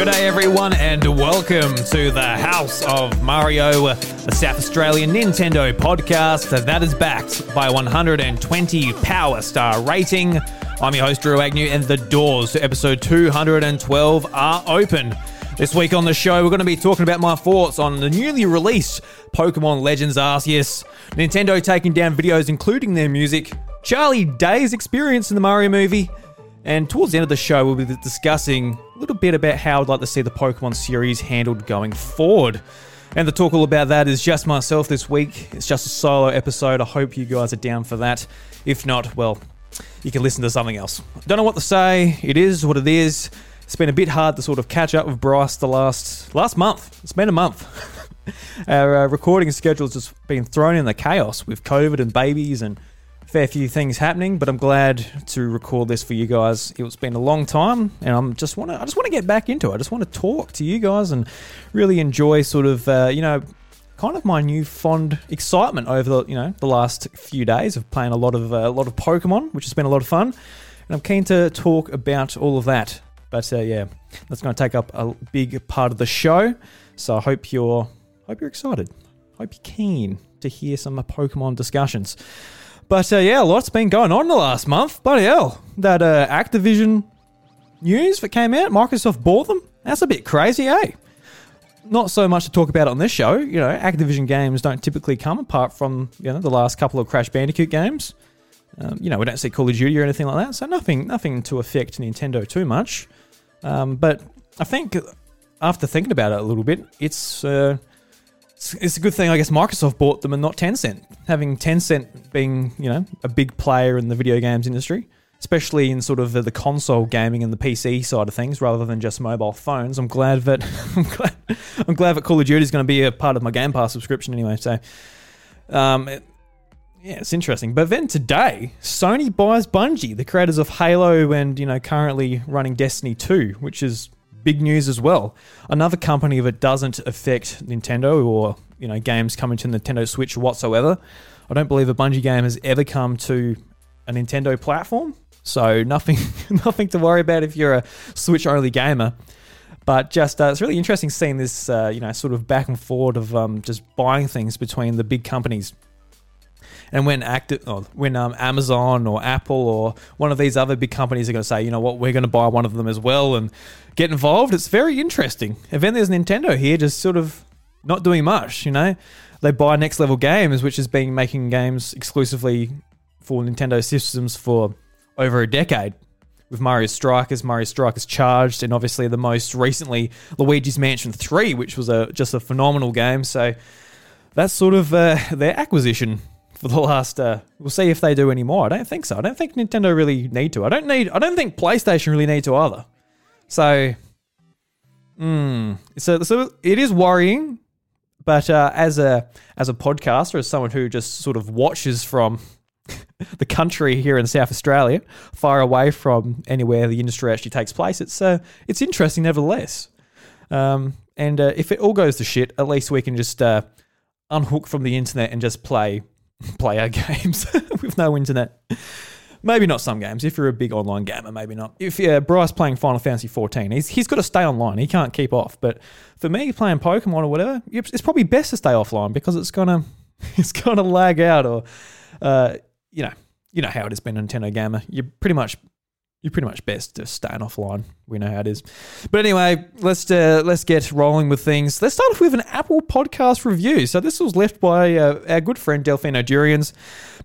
Good day, everyone, and welcome to the House of Mario, a South Australian Nintendo podcast that is backed by 120 Power Star rating. I'm your host, Drew Agnew, and the doors to episode 212 are open. This week on the show, we're going to be talking about my thoughts on the newly released Pokemon Legends Arceus, Nintendo taking down videos including their music, Charlie Day's experience in the Mario movie, and towards the end of the show, we'll be discussing a little bit about how I'd like to see the Pokemon series handled going forward. And the talk all about that is just myself this week. It's just a solo episode. I hope you guys are down for that. If not, well, you can listen to something else. Don't know what to say. It is what it is. It's been a bit hard to sort of catch up with Bryce the last last month. It's been a month. Our uh, recording schedule's just been thrown in the chaos with COVID and babies and fair few things happening, but I'm glad to record this for you guys. It's been a long time, and I'm just want to I just want to get back into it. I just want to talk to you guys and really enjoy sort of uh, you know kind of my new fond excitement over the you know the last few days of playing a lot of uh, a lot of Pokemon, which has been a lot of fun, and I'm keen to talk about all of that. But uh, yeah, that's going to take up a big part of the show. So I hope you're hope you're excited. Hope you're keen to hear some Pokemon discussions. But uh, yeah, a lot's been going on the last month. Bloody hell. That uh, Activision news that came out, Microsoft bought them. That's a bit crazy, eh? Not so much to talk about on this show. You know, Activision games don't typically come apart from you know the last couple of Crash Bandicoot games. Um, you know, we don't see Call of Duty or anything like that, so nothing, nothing to affect Nintendo too much. Um, but I think after thinking about it a little bit, it's uh, it's, a good thing, I guess, Microsoft bought them and not Tencent. Having Tencent being, you know, a big player in the video games industry, especially in sort of the, the console gaming and the PC side of things, rather than just mobile phones. I'm glad that I'm glad, I'm glad that Call of Duty is going to be a part of my Game Pass subscription anyway. So, um, it, yeah, it's interesting. But then today, Sony buys Bungie, the creators of Halo and you know currently running Destiny 2, which is big news as well. Another company that doesn't affect Nintendo or you know games coming to Nintendo Switch whatsoever. I don't believe a Bungie game has ever come to a Nintendo platform, so nothing nothing to worry about if you're a Switch only gamer. But just uh, it's really interesting seeing this uh, you know sort of back and forward of um, just buying things between the big companies. And when active, oh, when um, Amazon or Apple or one of these other big companies are going to say, you know what, we're going to buy one of them as well and get involved, it's very interesting. And then there's Nintendo here, just sort of not doing much. You know, they buy Next Level Games, which has been making games exclusively for Nintendo systems for over a decade. With Mario Strikers, Mario Strikers Charged, and obviously the most recently Luigi's Mansion 3, which was a just a phenomenal game. So that's sort of uh, their acquisition for the last. Uh, we'll see if they do any more. I don't think so. I don't think Nintendo really need to. I don't need. I don't think PlayStation really need to either. So, hmm. So, so it is worrying. But uh, as a as a podcaster, as someone who just sort of watches from the country here in South Australia, far away from anywhere the industry actually takes place, it's uh, it's interesting nevertheless. Um, and uh, if it all goes to shit, at least we can just uh, unhook from the internet and just play play our games with no internet. Maybe not some games. If you're a big online gamer, maybe not. If yeah, Bryce playing Final Fantasy 14, he's he's got to stay online. He can't keep off. But for me, playing Pokemon or whatever, it's probably best to stay offline because it's gonna it's gonna lag out or uh, you know you know how it has been Nintendo gamer. You're pretty much you're pretty much best just staying offline. We know how it is. But anyway, let's uh, let's get rolling with things. Let's start off with an Apple podcast review. So this was left by uh, our good friend Delphine Durians.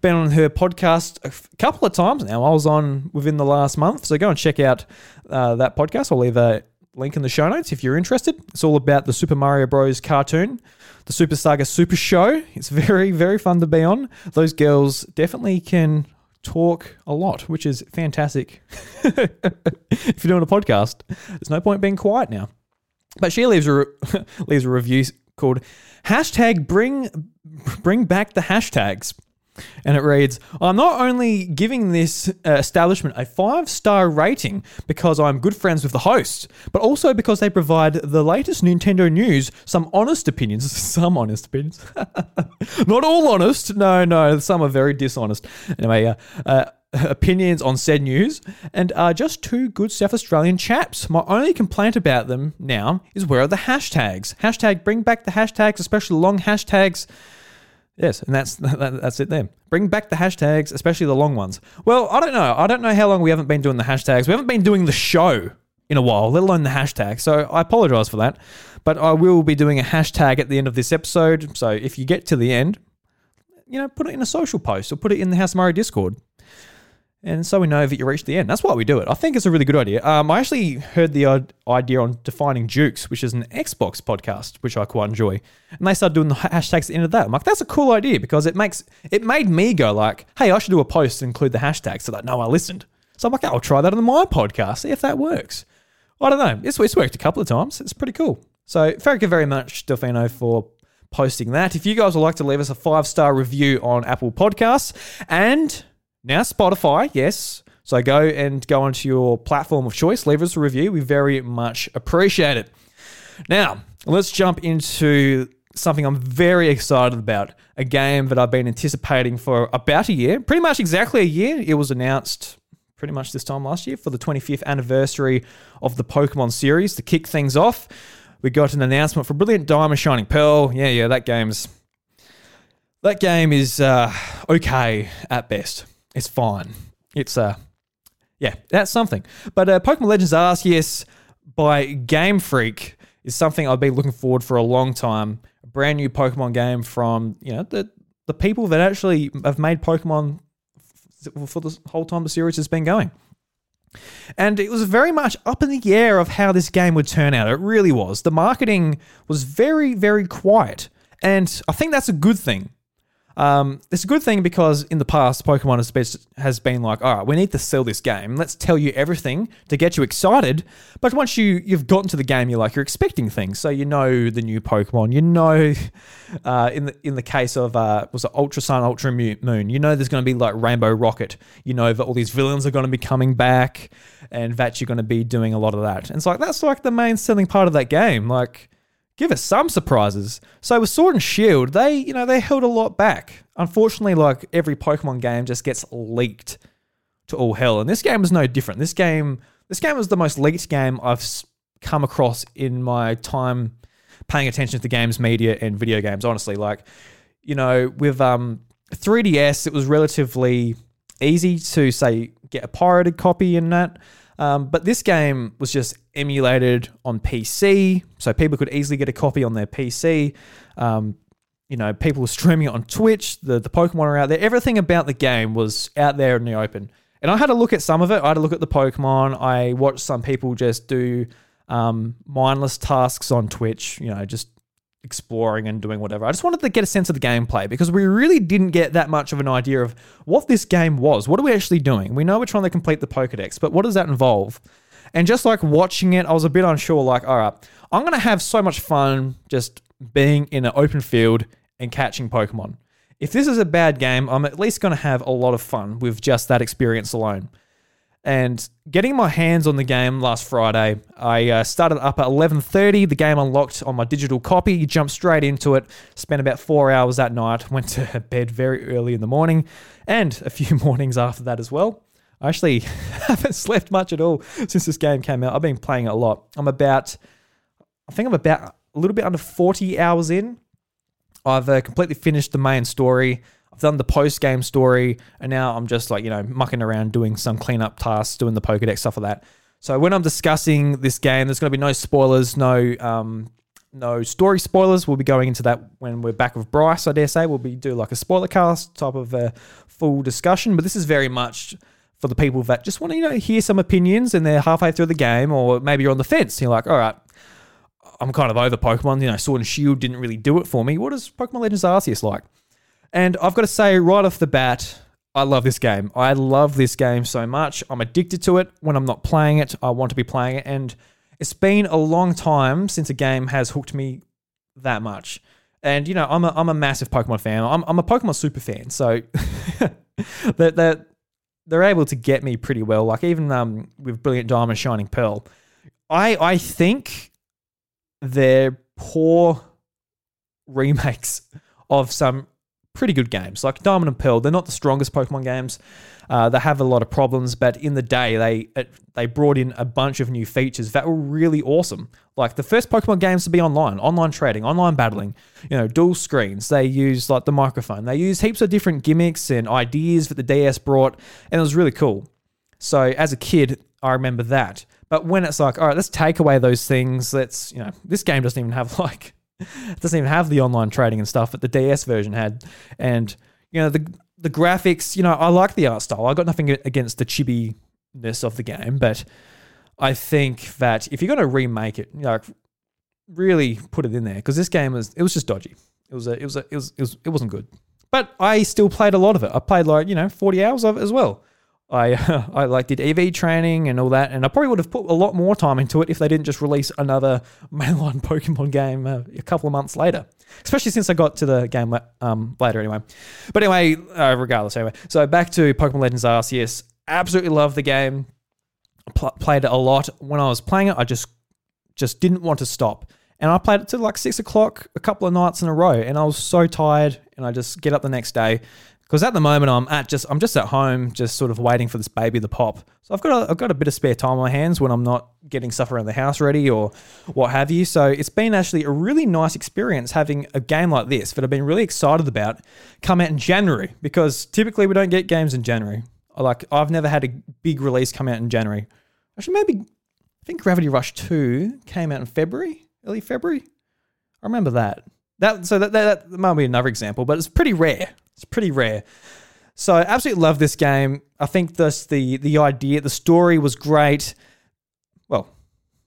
Been on her podcast a couple of times now. I was on within the last month, so go and check out uh, that podcast. I'll leave a link in the show notes if you're interested. It's all about the Super Mario Bros. cartoon, the Super Saga Super Show. It's very very fun to be on. Those girls definitely can talk a lot, which is fantastic. if you're doing a podcast, there's no point being quiet now. But she leaves a leaves a review called hashtag bring bring back the hashtags. And it reads I'm not only giving this uh, establishment a five star rating because I'm good friends with the host, but also because they provide the latest Nintendo news, some honest opinions, some honest opinions. not all honest. No, no, some are very dishonest. Anyway, uh, uh, opinions on said news and are just two good South Australian chaps. My only complaint about them now is where are the hashtags? Hashtag bring back the hashtags, especially long hashtags. Yes, and that's that, that's it there. Bring back the hashtags, especially the long ones. Well, I don't know. I don't know how long we haven't been doing the hashtags. We haven't been doing the show in a while, let alone the hashtag. So I apologize for that. But I will be doing a hashtag at the end of this episode. So if you get to the end, you know, put it in a social post or put it in the House Murray Discord. And so we know that you reached the end. That's why we do it. I think it's a really good idea. Um, I actually heard the idea on Defining Dukes, which is an Xbox podcast, which I quite enjoy. And they started doing the hashtags at the end of that. I'm like, that's a cool idea because it makes it made me go like, hey, I should do a post and include the hashtags so that no, I listened. So I'm like, I'll try that on my podcast, see if that works. I don't know. It's, it's worked a couple of times. It's pretty cool. So thank you very much, Delfino, for posting that. If you guys would like to leave us a five star review on Apple Podcasts and now Spotify, yes. So go and go onto your platform of choice, leave us a review. We very much appreciate it. Now, let's jump into something I'm very excited about. A game that I've been anticipating for about a year, pretty much exactly a year. It was announced pretty much this time last year for the 25th anniversary of the Pokemon series to kick things off. We got an announcement for Brilliant Diamond Shining Pearl. Yeah, yeah, that game's that game is uh, okay at best. It's fine. It's uh, yeah, that's something. But uh, Pokemon Legends Arceus by Game Freak is something I've been looking forward for a long time. A brand new Pokemon game from you know the the people that actually have made Pokemon for the whole time the series has been going. And it was very much up in the air of how this game would turn out. It really was. The marketing was very, very quiet. And I think that's a good thing. Um, it's a good thing because in the past, Pokemon has been, has been like, all right, we need to sell this game. Let's tell you everything to get you excited. But once you you've gotten to the game, you're like you're expecting things. So you know the new Pokemon. You know, uh, in the in the case of uh, was it Ultra Sun, Ultra Moon, you know there's going to be like Rainbow Rocket. You know that all these villains are going to be coming back, and that you're going to be doing a lot of that. And it's like that's like the main selling part of that game. Like give us some surprises. So with Sword and Shield, they you know they held a lot back. Unfortunately, like every Pokemon game just gets leaked to all hell, and this game was no different. This game, this game was the most leaked game I've come across in my time paying attention to games media and video games. Honestly, like you know with um 3DS, it was relatively easy to say get a pirated copy in that. Um, but this game was just emulated on PC, so people could easily get a copy on their PC. Um, you know, people were streaming it on Twitch. The the Pokemon are out there. Everything about the game was out there in the open. And I had a look at some of it. I had a look at the Pokemon. I watched some people just do um, mindless tasks on Twitch. You know, just exploring and doing whatever. I just wanted to get a sense of the gameplay because we really didn't get that much of an idea of what this game was. What are we actually doing? We know we're trying to complete the Pokedex, but what does that involve? And just like watching it, I was a bit unsure like, all right, I'm going to have so much fun just being in an open field and catching Pokemon. If this is a bad game, I'm at least going to have a lot of fun with just that experience alone. And getting my hands on the game last Friday, I uh, started up at 11:30. The game unlocked on my digital copy. Jumped straight into it. Spent about four hours that night. Went to bed very early in the morning, and a few mornings after that as well. I actually haven't slept much at all since this game came out. I've been playing it a lot. I'm about, I think I'm about a little bit under 40 hours in. I've uh, completely finished the main story. I've done the post game story, and now I'm just like, you know, mucking around doing some cleanup tasks, doing the Pokedex, stuff like that. So when I'm discussing this game, there's going to be no spoilers, no um, no story spoilers. We'll be going into that when we're back with Bryce, I dare say. We'll be do like a spoiler cast type of a full discussion. But this is very much for the people that just want to, you know, hear some opinions and they're halfway through the game, or maybe you're on the fence. You're like, all right, I'm kind of over Pokemon. You know, Sword and Shield didn't really do it for me. What is Pokemon Legends Arceus like? And I've got to say, right off the bat, I love this game. I love this game so much. I'm addicted to it. When I'm not playing it, I want to be playing it. And it's been a long time since a game has hooked me that much. And, you know, I'm a, I'm a massive Pokemon fan. I'm, I'm a Pokemon super fan. So they're, they're, they're able to get me pretty well. Like, even um, with Brilliant Diamond Shining Pearl, I, I think they're poor remakes of some pretty good games. Like Diamond and Pearl, they're not the strongest Pokemon games. Uh, they have a lot of problems, but in the day, they it, they brought in a bunch of new features that were really awesome. Like the first Pokemon games to be online, online trading, online battling, you know, dual screens. They used like the microphone. They used heaps of different gimmicks and ideas that the DS brought, and it was really cool. So as a kid, I remember that. But when it's like, all right, let's take away those things. Let's, you know, this game doesn't even have like, doesn't even have the online trading and stuff that the DS version had. And, you know, the the graphics, you know, I like the art style. I got nothing against the chibiness of the game, but I think that if you're going to remake it, you know, really put it in there because this game was it was just dodgy. It was a, it was a, it was it was it wasn't good. But I still played a lot of it. I played like you know 40 hours of it as well. I I like did EV training and all that, and I probably would have put a lot more time into it if they didn't just release another mainline Pokemon game uh, a couple of months later. Especially since I got to the game um, later, anyway. But anyway, uh, regardless, anyway. So back to Pokemon Legends Arceus. Absolutely love the game. Pl- played it a lot. When I was playing it, I just just didn't want to stop. And I played it till like six o'clock a couple of nights in a row, and I was so tired. And I just get up the next day because at the moment I'm at just I'm just at home, just sort of waiting for this baby to pop. So I've got a, I've got a bit of spare time on my hands when I'm not getting stuff around the house ready or what have you. So it's been actually a really nice experience having a game like this that I've been really excited about come out in January because typically we don't get games in January. Like I've never had a big release come out in January. Actually, maybe I think Gravity Rush Two came out in February, early February. I remember that. That so that, that, that might be another example, but it's pretty rare. It's pretty rare. So I absolutely love this game. I think this the the idea, the story was great. Well,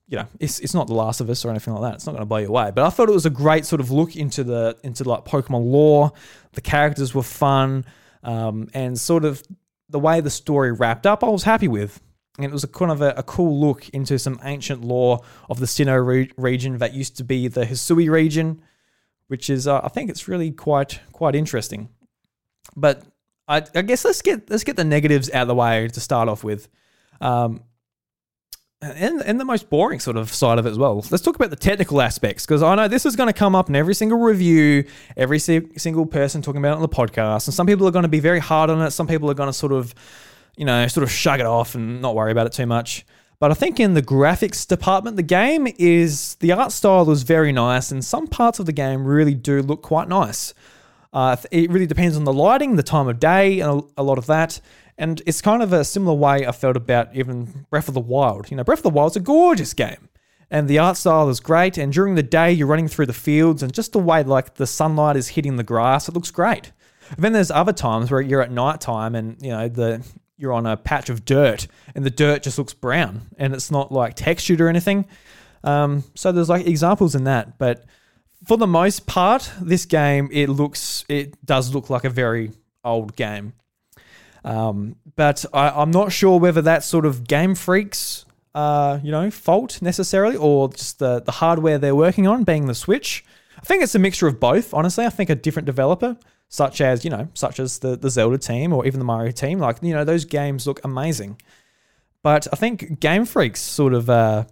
you know, it's it's not The Last of Us or anything like that. It's not going to blow you away. But I thought it was a great sort of look into the into like Pokemon lore. The characters were fun, um, and sort of the way the story wrapped up. I was happy with. And it was a kind of a, a cool look into some ancient lore of the Sinnoh re- region that used to be the Hisui region, which is uh, I think it's really quite quite interesting. But I, I, guess let's get let's get the negatives out of the way to start off with, um, and and the most boring sort of side of it as well. Let's talk about the technical aspects because I know this is going to come up in every single review, every single person talking about it on the podcast, and some people are going to be very hard on it. Some people are going to sort of, you know, sort of shug it off and not worry about it too much. But I think in the graphics department, the game is the art style is very nice, and some parts of the game really do look quite nice. Uh, it really depends on the lighting, the time of day, and a, a lot of that. And it's kind of a similar way I felt about even Breath of the Wild. You know, Breath of the Wild's a gorgeous game. And the art style is great. And during the day, you're running through the fields, and just the way like the sunlight is hitting the grass, it looks great. Then there's other times where you're at night time, and you know the you're on a patch of dirt, and the dirt just looks brown, and it's not like textured or anything. Um, so there's like examples in that, but for the most part, this game it looks it does look like a very old game. Um, but I, am not sure whether that's sort of Game Freak's uh, you know fault necessarily, or just the the hardware they're working on being the Switch. I think it's a mixture of both. Honestly, I think a different developer, such as you know, such as the the Zelda team or even the Mario team, like you know, those games look amazing. But I think Game Freak's sort of uh,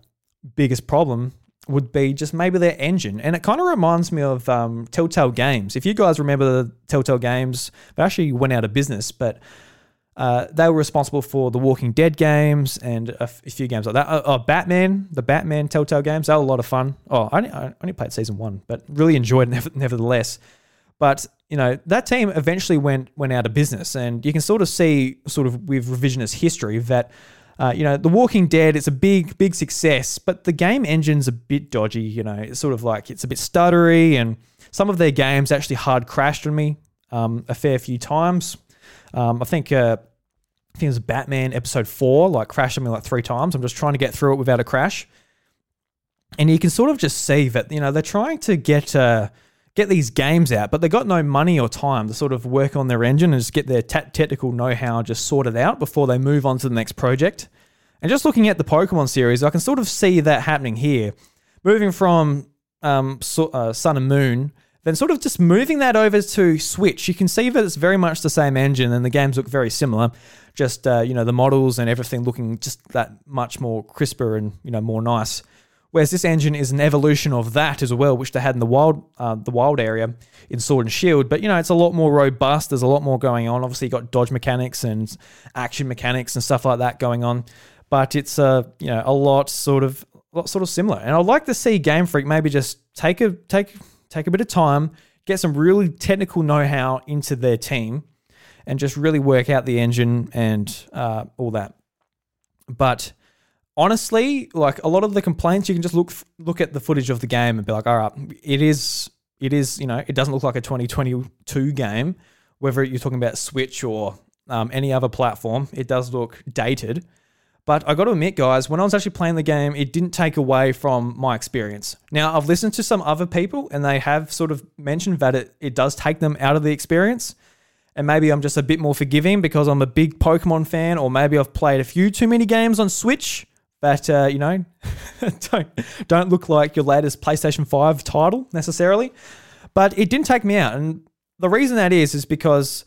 biggest problem would be just maybe their engine. And it kind of reminds me of um, Telltale Games. If you guys remember the Telltale Games, they actually went out of business, but uh, they were responsible for the Walking Dead games and a, f- a few games like that. Oh, oh, Batman, the Batman Telltale games, they were a lot of fun. Oh, I only, I only played season one, but really enjoyed it nevertheless. But you know that team eventually went went out of business, and you can sort of see, sort of with revisionist history, that uh, you know, The Walking Dead, it's a big, big success, but the game engine's a bit dodgy. You know, it's sort of like it's a bit stuttery, and some of their games actually hard crashed on me um, a fair few times. Um, I think. Uh, I think it was Batman episode four, like crashed on me like three times. I'm just trying to get through it without a crash. And you can sort of just see that, you know, they're trying to get uh, get these games out, but they got no money or time to sort of work on their engine and just get their te- technical know how just sorted out before they move on to the next project. And just looking at the Pokemon series, I can sort of see that happening here. Moving from um, so, uh, Sun and Moon, then sort of just moving that over to Switch, you can see that it's very much the same engine and the games look very similar. Just, uh, you know, the models and everything looking just that much more crisper and, you know, more nice. Whereas this engine is an evolution of that as well, which they had in the wild, uh, the wild area in Sword and Shield. But you know, it's a lot more robust. There's a lot more going on. Obviously, you got dodge mechanics and action mechanics and stuff like that going on. But it's a uh, you know a lot sort of lot sort of similar. And I'd like to see Game Freak maybe just take a take take a bit of time, get some really technical know-how into their team, and just really work out the engine and uh, all that. But honestly, like a lot of the complaints, you can just look look at the footage of the game and be like, all right, it is it is you know it doesn't look like a 2022 game, whether you're talking about Switch or um, any other platform. It does look dated. But I got to admit, guys, when I was actually playing the game, it didn't take away from my experience. Now, I've listened to some other people and they have sort of mentioned that it, it does take them out of the experience. And maybe I'm just a bit more forgiving because I'm a big Pokemon fan, or maybe I've played a few too many games on Switch that, uh, you know, don't, don't look like your latest PlayStation 5 title necessarily. But it didn't take me out. And the reason that is, is because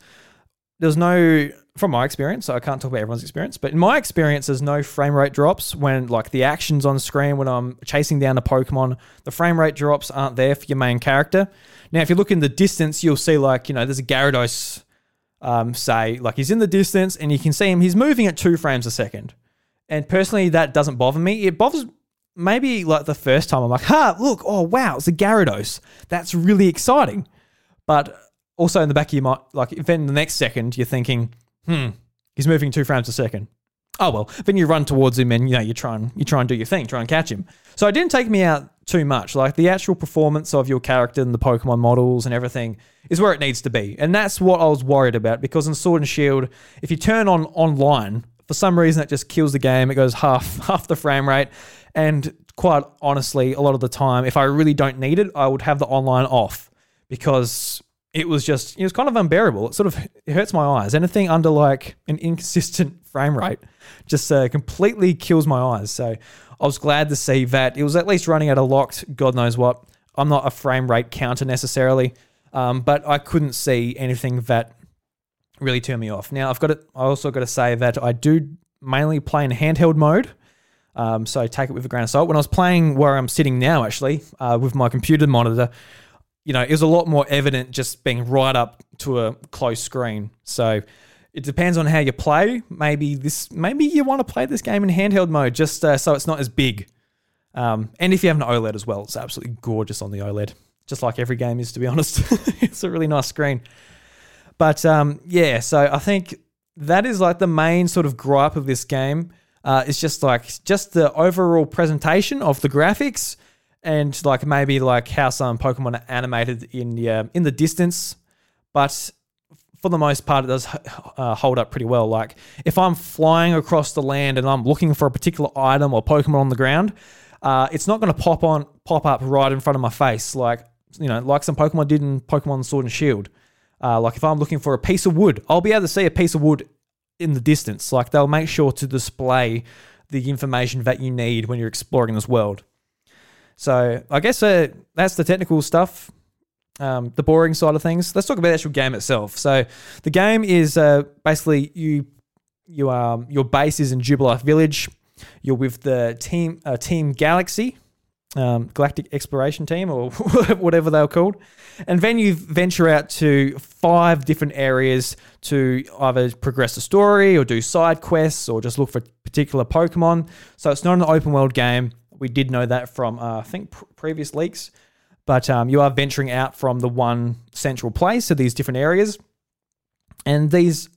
there's no from my experience, so I can't talk about everyone's experience, but in my experience, there's no frame rate drops when like the actions on screen when I'm chasing down a Pokemon. The frame rate drops aren't there for your main character. Now, if you look in the distance, you'll see like you know there's a Gyarados, um, say like he's in the distance and you can see him. He's moving at two frames a second, and personally, that doesn't bother me. It bothers maybe like the first time I'm like, ha, look, oh wow, it's a Gyarados. That's really exciting, but also in the back of your mind, like then the next second you're thinking hmm, he's moving two frames a second. Oh well, then you run towards him and you know you try and you try and do your thing, try and catch him. So it didn't take me out too much. Like the actual performance of your character and the Pokemon models and everything is where it needs to be, and that's what I was worried about because in Sword and Shield, if you turn on online for some reason, it just kills the game. It goes half half the frame rate, and quite honestly, a lot of the time, if I really don't need it, I would have the online off because it was just it was kind of unbearable. It sort of it hurts my eyes. Anything under like an inconsistent frame rate just uh, completely kills my eyes. So I was glad to see that it was at least running at a locked. God knows what. I'm not a frame rate counter necessarily, um, but I couldn't see anything that really turned me off. Now I've got it. I also got to say that I do mainly play in handheld mode. Um, so take it with a grain of salt. When I was playing where I'm sitting now, actually, uh, with my computer monitor, you know, it was a lot more evident just being right up to a close screen. So it depends on how you play. Maybe this, maybe you want to play this game in handheld mode, just uh, so it's not as big. Um, and if you have an OLED as well, it's absolutely gorgeous on the OLED, just like every game is, to be honest. it's a really nice screen. But um, yeah, so I think that is like the main sort of gripe of this game. Uh, it's just like just the overall presentation of the graphics and like maybe like how some Pokemon are animated in the uh, in the distance, but for the most part, it does uh, hold up pretty well. Like if I'm flying across the land and I'm looking for a particular item or Pokemon on the ground, uh, it's not going to pop on pop up right in front of my face like you know like some Pokemon did in Pokemon Sword and Shield. Uh, like if I'm looking for a piece of wood, I'll be able to see a piece of wood in the distance. Like they'll make sure to display the information that you need when you're exploring this world. So I guess uh, that's the technical stuff, um, the boring side of things. Let's talk about the actual game itself. So the game is uh, basically you you um your base is in Jubilife Village. You're with the team uh, Team Galaxy, um, Galactic Exploration Team, or whatever they were called. And then you venture out to five different areas to either progress the story or do side quests or just look for particular Pokemon. So it's not an open world game. We did know that from, uh, I think, pr- previous leaks. But um, you are venturing out from the one central place to these different areas. And these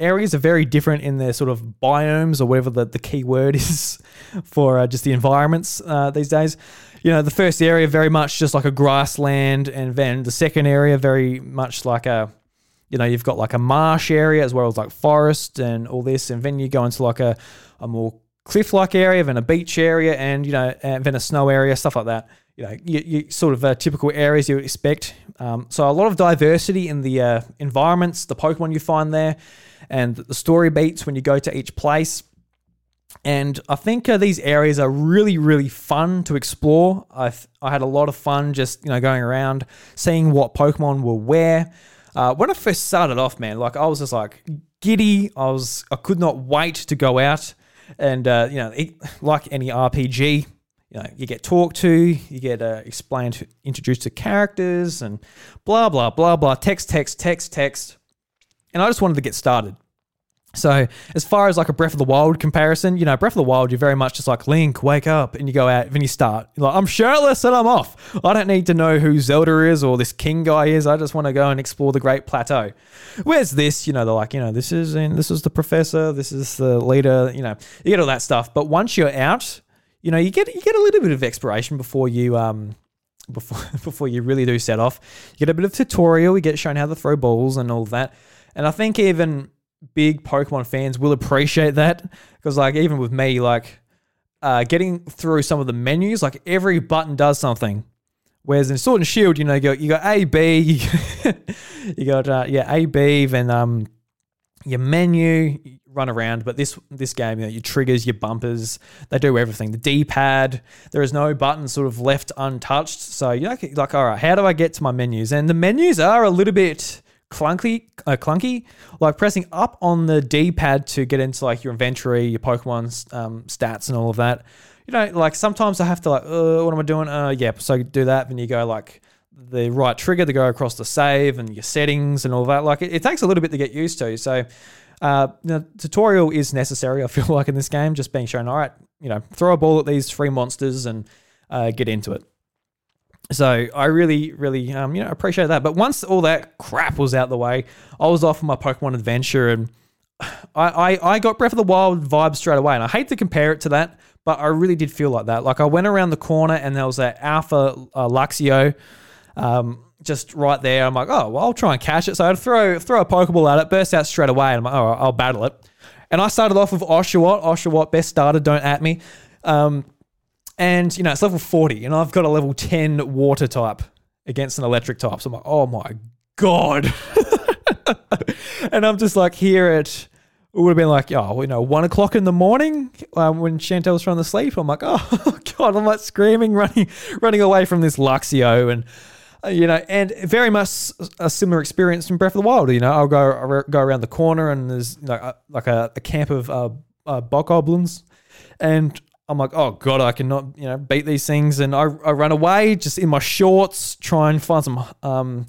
areas are very different in their sort of biomes or whatever the, the key word is for uh, just the environments uh, these days. You know, the first area very much just like a grassland, and then the second area very much like a, you know, you've got like a marsh area as well as like forest and all this, and then you go into like a, a more cliff-like area, then a beach area, and you know, and then a snow area, stuff like that. You know, you, you sort of uh, typical areas you expect. Um, so a lot of diversity in the uh, environments, the Pokemon you find there, and the story beats when you go to each place. And I think uh, these areas are really, really fun to explore. I I had a lot of fun just you know going around, seeing what Pokemon were where. Uh, when I first started off, man, like I was just like giddy. I was I could not wait to go out and uh, you know, it, like any RPG, you know, you get talked to, you get uh, explained, introduced to characters, and blah blah blah blah. Text, text, text, text. And I just wanted to get started. So, as far as like a Breath of the Wild comparison, you know, Breath of the Wild, you're very much just like Link, wake up, and you go out, and you start. You're like, I'm shirtless and I'm off. I don't need to know who Zelda is or this King guy is. I just want to go and explore the Great Plateau. Where's this? You know, they're like, you know, this is and this is the professor, this is the leader. You know, you get all that stuff. But once you're out, you know, you get you get a little bit of exploration before you um before before you really do set off. You get a bit of tutorial. You get shown how to throw balls and all that. And I think even big Pokemon fans will appreciate that because, like, even with me, like, uh, getting through some of the menus, like every button does something. Whereas in Sword and Shield, you know, you got you got A B, you got uh, yeah A B, then um your menu run around. But this this game, you know, your triggers, your bumpers, they do everything. The D pad, there is no button sort of left untouched. So you're like, like, all right, how do I get to my menus? And the menus are a little bit clunky, uh, clunky. Like pressing up on the D pad to get into like your inventory, your Pokemon um, stats, and all of that. You know, like sometimes I have to like, uh, what am I doing? Uh, yeah, so do that, Then you go like the right trigger to go across the save and your settings and all that. Like it, it takes a little bit to get used to. So. Uh, the tutorial is necessary, I feel like, in this game, just being shown, all right, you know, throw a ball at these three monsters and uh, get into it. So I really, really, um, you know, appreciate that. But once all that crap was out the way, I was off on my Pokemon adventure, and I, I, I got Breath of the Wild vibe straight away. And I hate to compare it to that, but I really did feel like that. Like I went around the corner, and there was that Alpha uh, Luxio, um, just right there. I'm like, oh, well, I'll try and catch it. So I'd throw throw a Pokeball at it, burst out straight away, and I'm like, oh, I'll battle it. And I started off with Oshawott. Oshawott, best starter, don't at me. Um, and, you know, it's level 40, and I've got a level 10 water type against an electric type. So I'm like, oh my God. and I'm just like, here it would have been like, oh, you know, one o'clock in the morning um, when Chantel was trying to sleep. I'm like, oh God, I'm like screaming, running, running away from this Luxio. And, uh, you know, and very much a similar experience from Breath of the Wild. You know, I'll go go around the corner and there's know, a, like a, a camp of uh, uh, bokoblins, and I'm like, oh god, I cannot, you know, beat these things, and I, I run away just in my shorts, try and find some, um,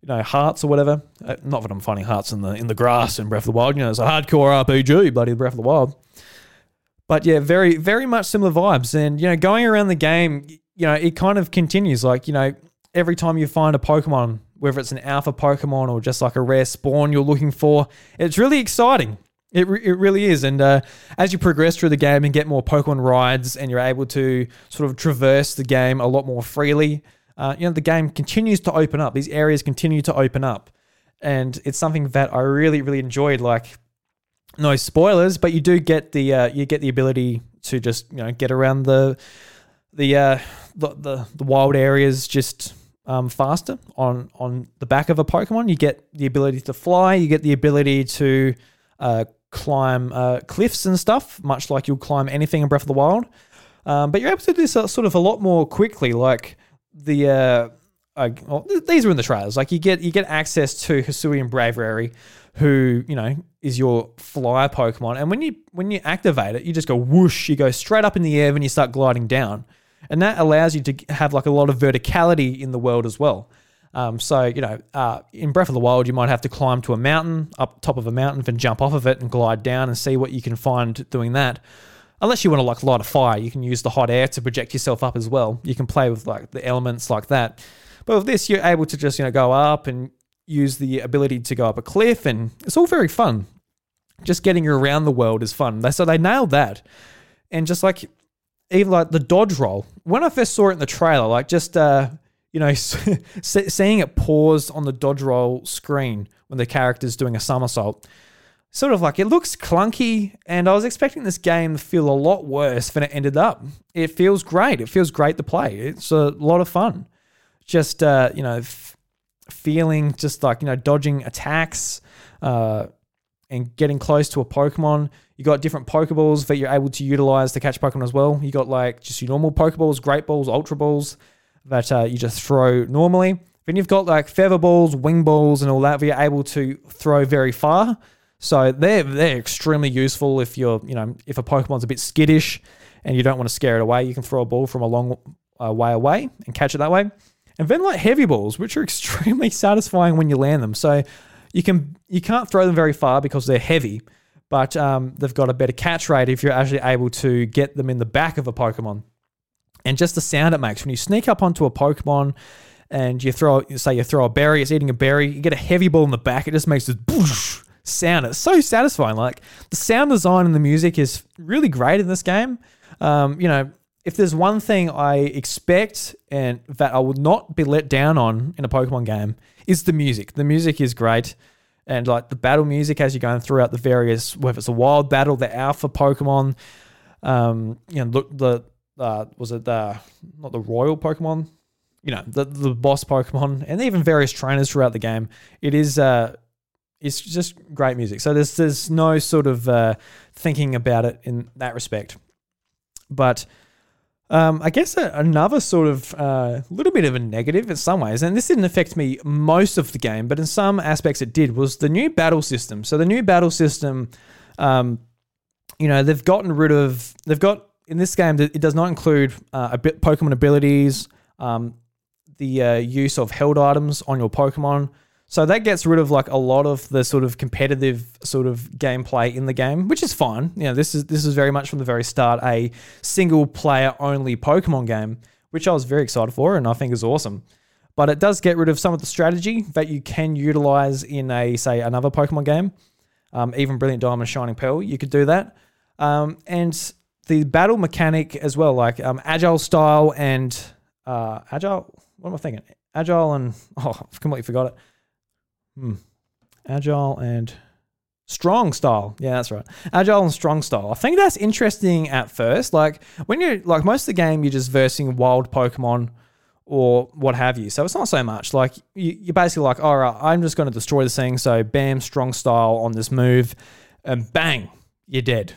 you know, hearts or whatever. Uh, not that I'm finding hearts in the in the grass in Breath of the Wild. You know, it's a hardcore RPG, bloody Breath of the Wild. But yeah, very very much similar vibes, and you know, going around the game, you know, it kind of continues. Like you know, every time you find a Pokemon, whether it's an alpha Pokemon or just like a rare spawn you're looking for, it's really exciting. It, re- it really is. And uh, as you progress through the game and get more Pokemon rides and you're able to sort of traverse the game a lot more freely, uh, you know, the game continues to open up. These areas continue to open up. And it's something that I really, really enjoyed. Like, no spoilers, but you do get the uh, you get the ability to just you know get around the the uh, the, the, the wild areas just um, faster on on the back of a Pokemon. You get the ability to fly. You get the ability to uh, climb uh, cliffs and stuff, much like you'll climb anything in Breath of the Wild. Um, but you're able to do this sort of a lot more quickly. Like the uh, well, these are in the trailers. Like you get you get access to Hisuian Braviary, who you know is your flyer Pokemon, and when you when you activate it, you just go whoosh. You go straight up in the air when you start gliding down, and that allows you to have like a lot of verticality in the world as well. Um, so, you know, uh, in Breath of the Wild, you might have to climb to a mountain, up top of a mountain, then jump off of it and glide down and see what you can find doing that. Unless you want to like light a fire, you can use the hot air to project yourself up as well. You can play with like the elements like that. But with this, you're able to just, you know, go up and use the ability to go up a cliff, and it's all very fun. Just getting around the world is fun. So they nailed that. And just like even like the dodge roll, when I first saw it in the trailer, like just uh, you know, seeing it pause on the dodge roll screen when the character's doing a somersault, sort of like it looks clunky. And I was expecting this game to feel a lot worse than it ended up. It feels great. It feels great to play. It's a lot of fun. Just, uh, you know, f- feeling just like, you know, dodging attacks uh, and getting close to a Pokemon. You got different Pokeballs that you're able to utilize to catch Pokemon as well. You got like just your normal Pokeballs, Great Balls, Ultra Balls that uh, you just throw normally. Then you've got like feather balls, wing balls, and all that. You're able to throw very far. So they're they're extremely useful if you're you know if a Pokemon's a bit skittish and you don't want to scare it away, you can throw a ball from a long uh, way away and catch it that way. And then like heavy balls, which are extremely satisfying when you land them. So you can you can't throw them very far because they're heavy, but um, they've got a better catch rate if you're actually able to get them in the back of a Pokemon. And just the sound it makes when you sneak up onto a Pokemon and you throw, say you throw a berry, it's eating a berry, you get a heavy ball in the back, it just makes this boosh sound. It's so satisfying. Like the sound design and the music is really great in this game. Um, you know, if there's one thing I expect and that I will not be let down on in a Pokemon game, is the music. The music is great. And like the battle music as you're going throughout the various, whether it's a wild battle, the alpha Pokemon, um, you know, look the uh, was it the not the royal Pokemon, you know, the the boss Pokemon, and even various trainers throughout the game. It is uh, it's just great music. So there's there's no sort of uh, thinking about it in that respect. But um, I guess a, another sort of uh, little bit of a negative in some ways, and this didn't affect me most of the game, but in some aspects it did, was the new battle system. So the new battle system, um, you know, they've gotten rid of, they've got in this game, it does not include uh, a bit Pokemon abilities, um, the uh, use of held items on your Pokemon. So that gets rid of like a lot of the sort of competitive sort of gameplay in the game, which is fine. You know, this is this is very much from the very start a single player only Pokemon game, which I was very excited for and I think is awesome. But it does get rid of some of the strategy that you can utilize in a say another Pokemon game. Um, even Brilliant Diamond, Shining Pearl, you could do that. Um, and the battle mechanic as well, like um, agile style and uh, agile. What am I thinking? Agile and oh, I've completely forgot it. Hmm. Agile and strong style. Yeah, that's right. Agile and strong style. I think that's interesting at first. Like when you're like most of the game, you're just versing wild Pokemon or what have you. So it's not so much like you, you're basically like, all right, I'm just going to destroy this thing. So bam, strong style on this move, and bang, you're dead.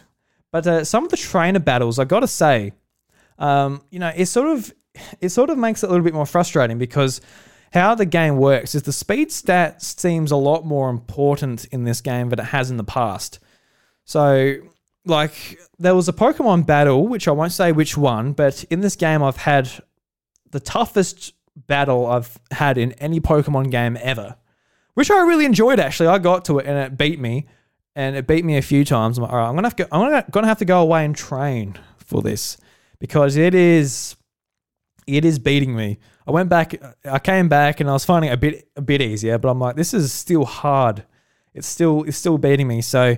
But uh, some of the trainer battles, I got to say, um, you know, it sort of it sort of makes it a little bit more frustrating because how the game works is the speed stat seems a lot more important in this game than it has in the past. So, like, there was a Pokemon battle, which I won't say which one, but in this game, I've had the toughest battle I've had in any Pokemon game ever, which I really enjoyed actually. I got to it and it beat me and it beat me a few times. I'm like, all right, I'm gonna have to, I'm gonna, have to go away and train for this because it is, it is beating me. I went back, I came back, and I was finding it a bit, a bit easier. But I'm like, this is still hard. It's still, it's still beating me. So,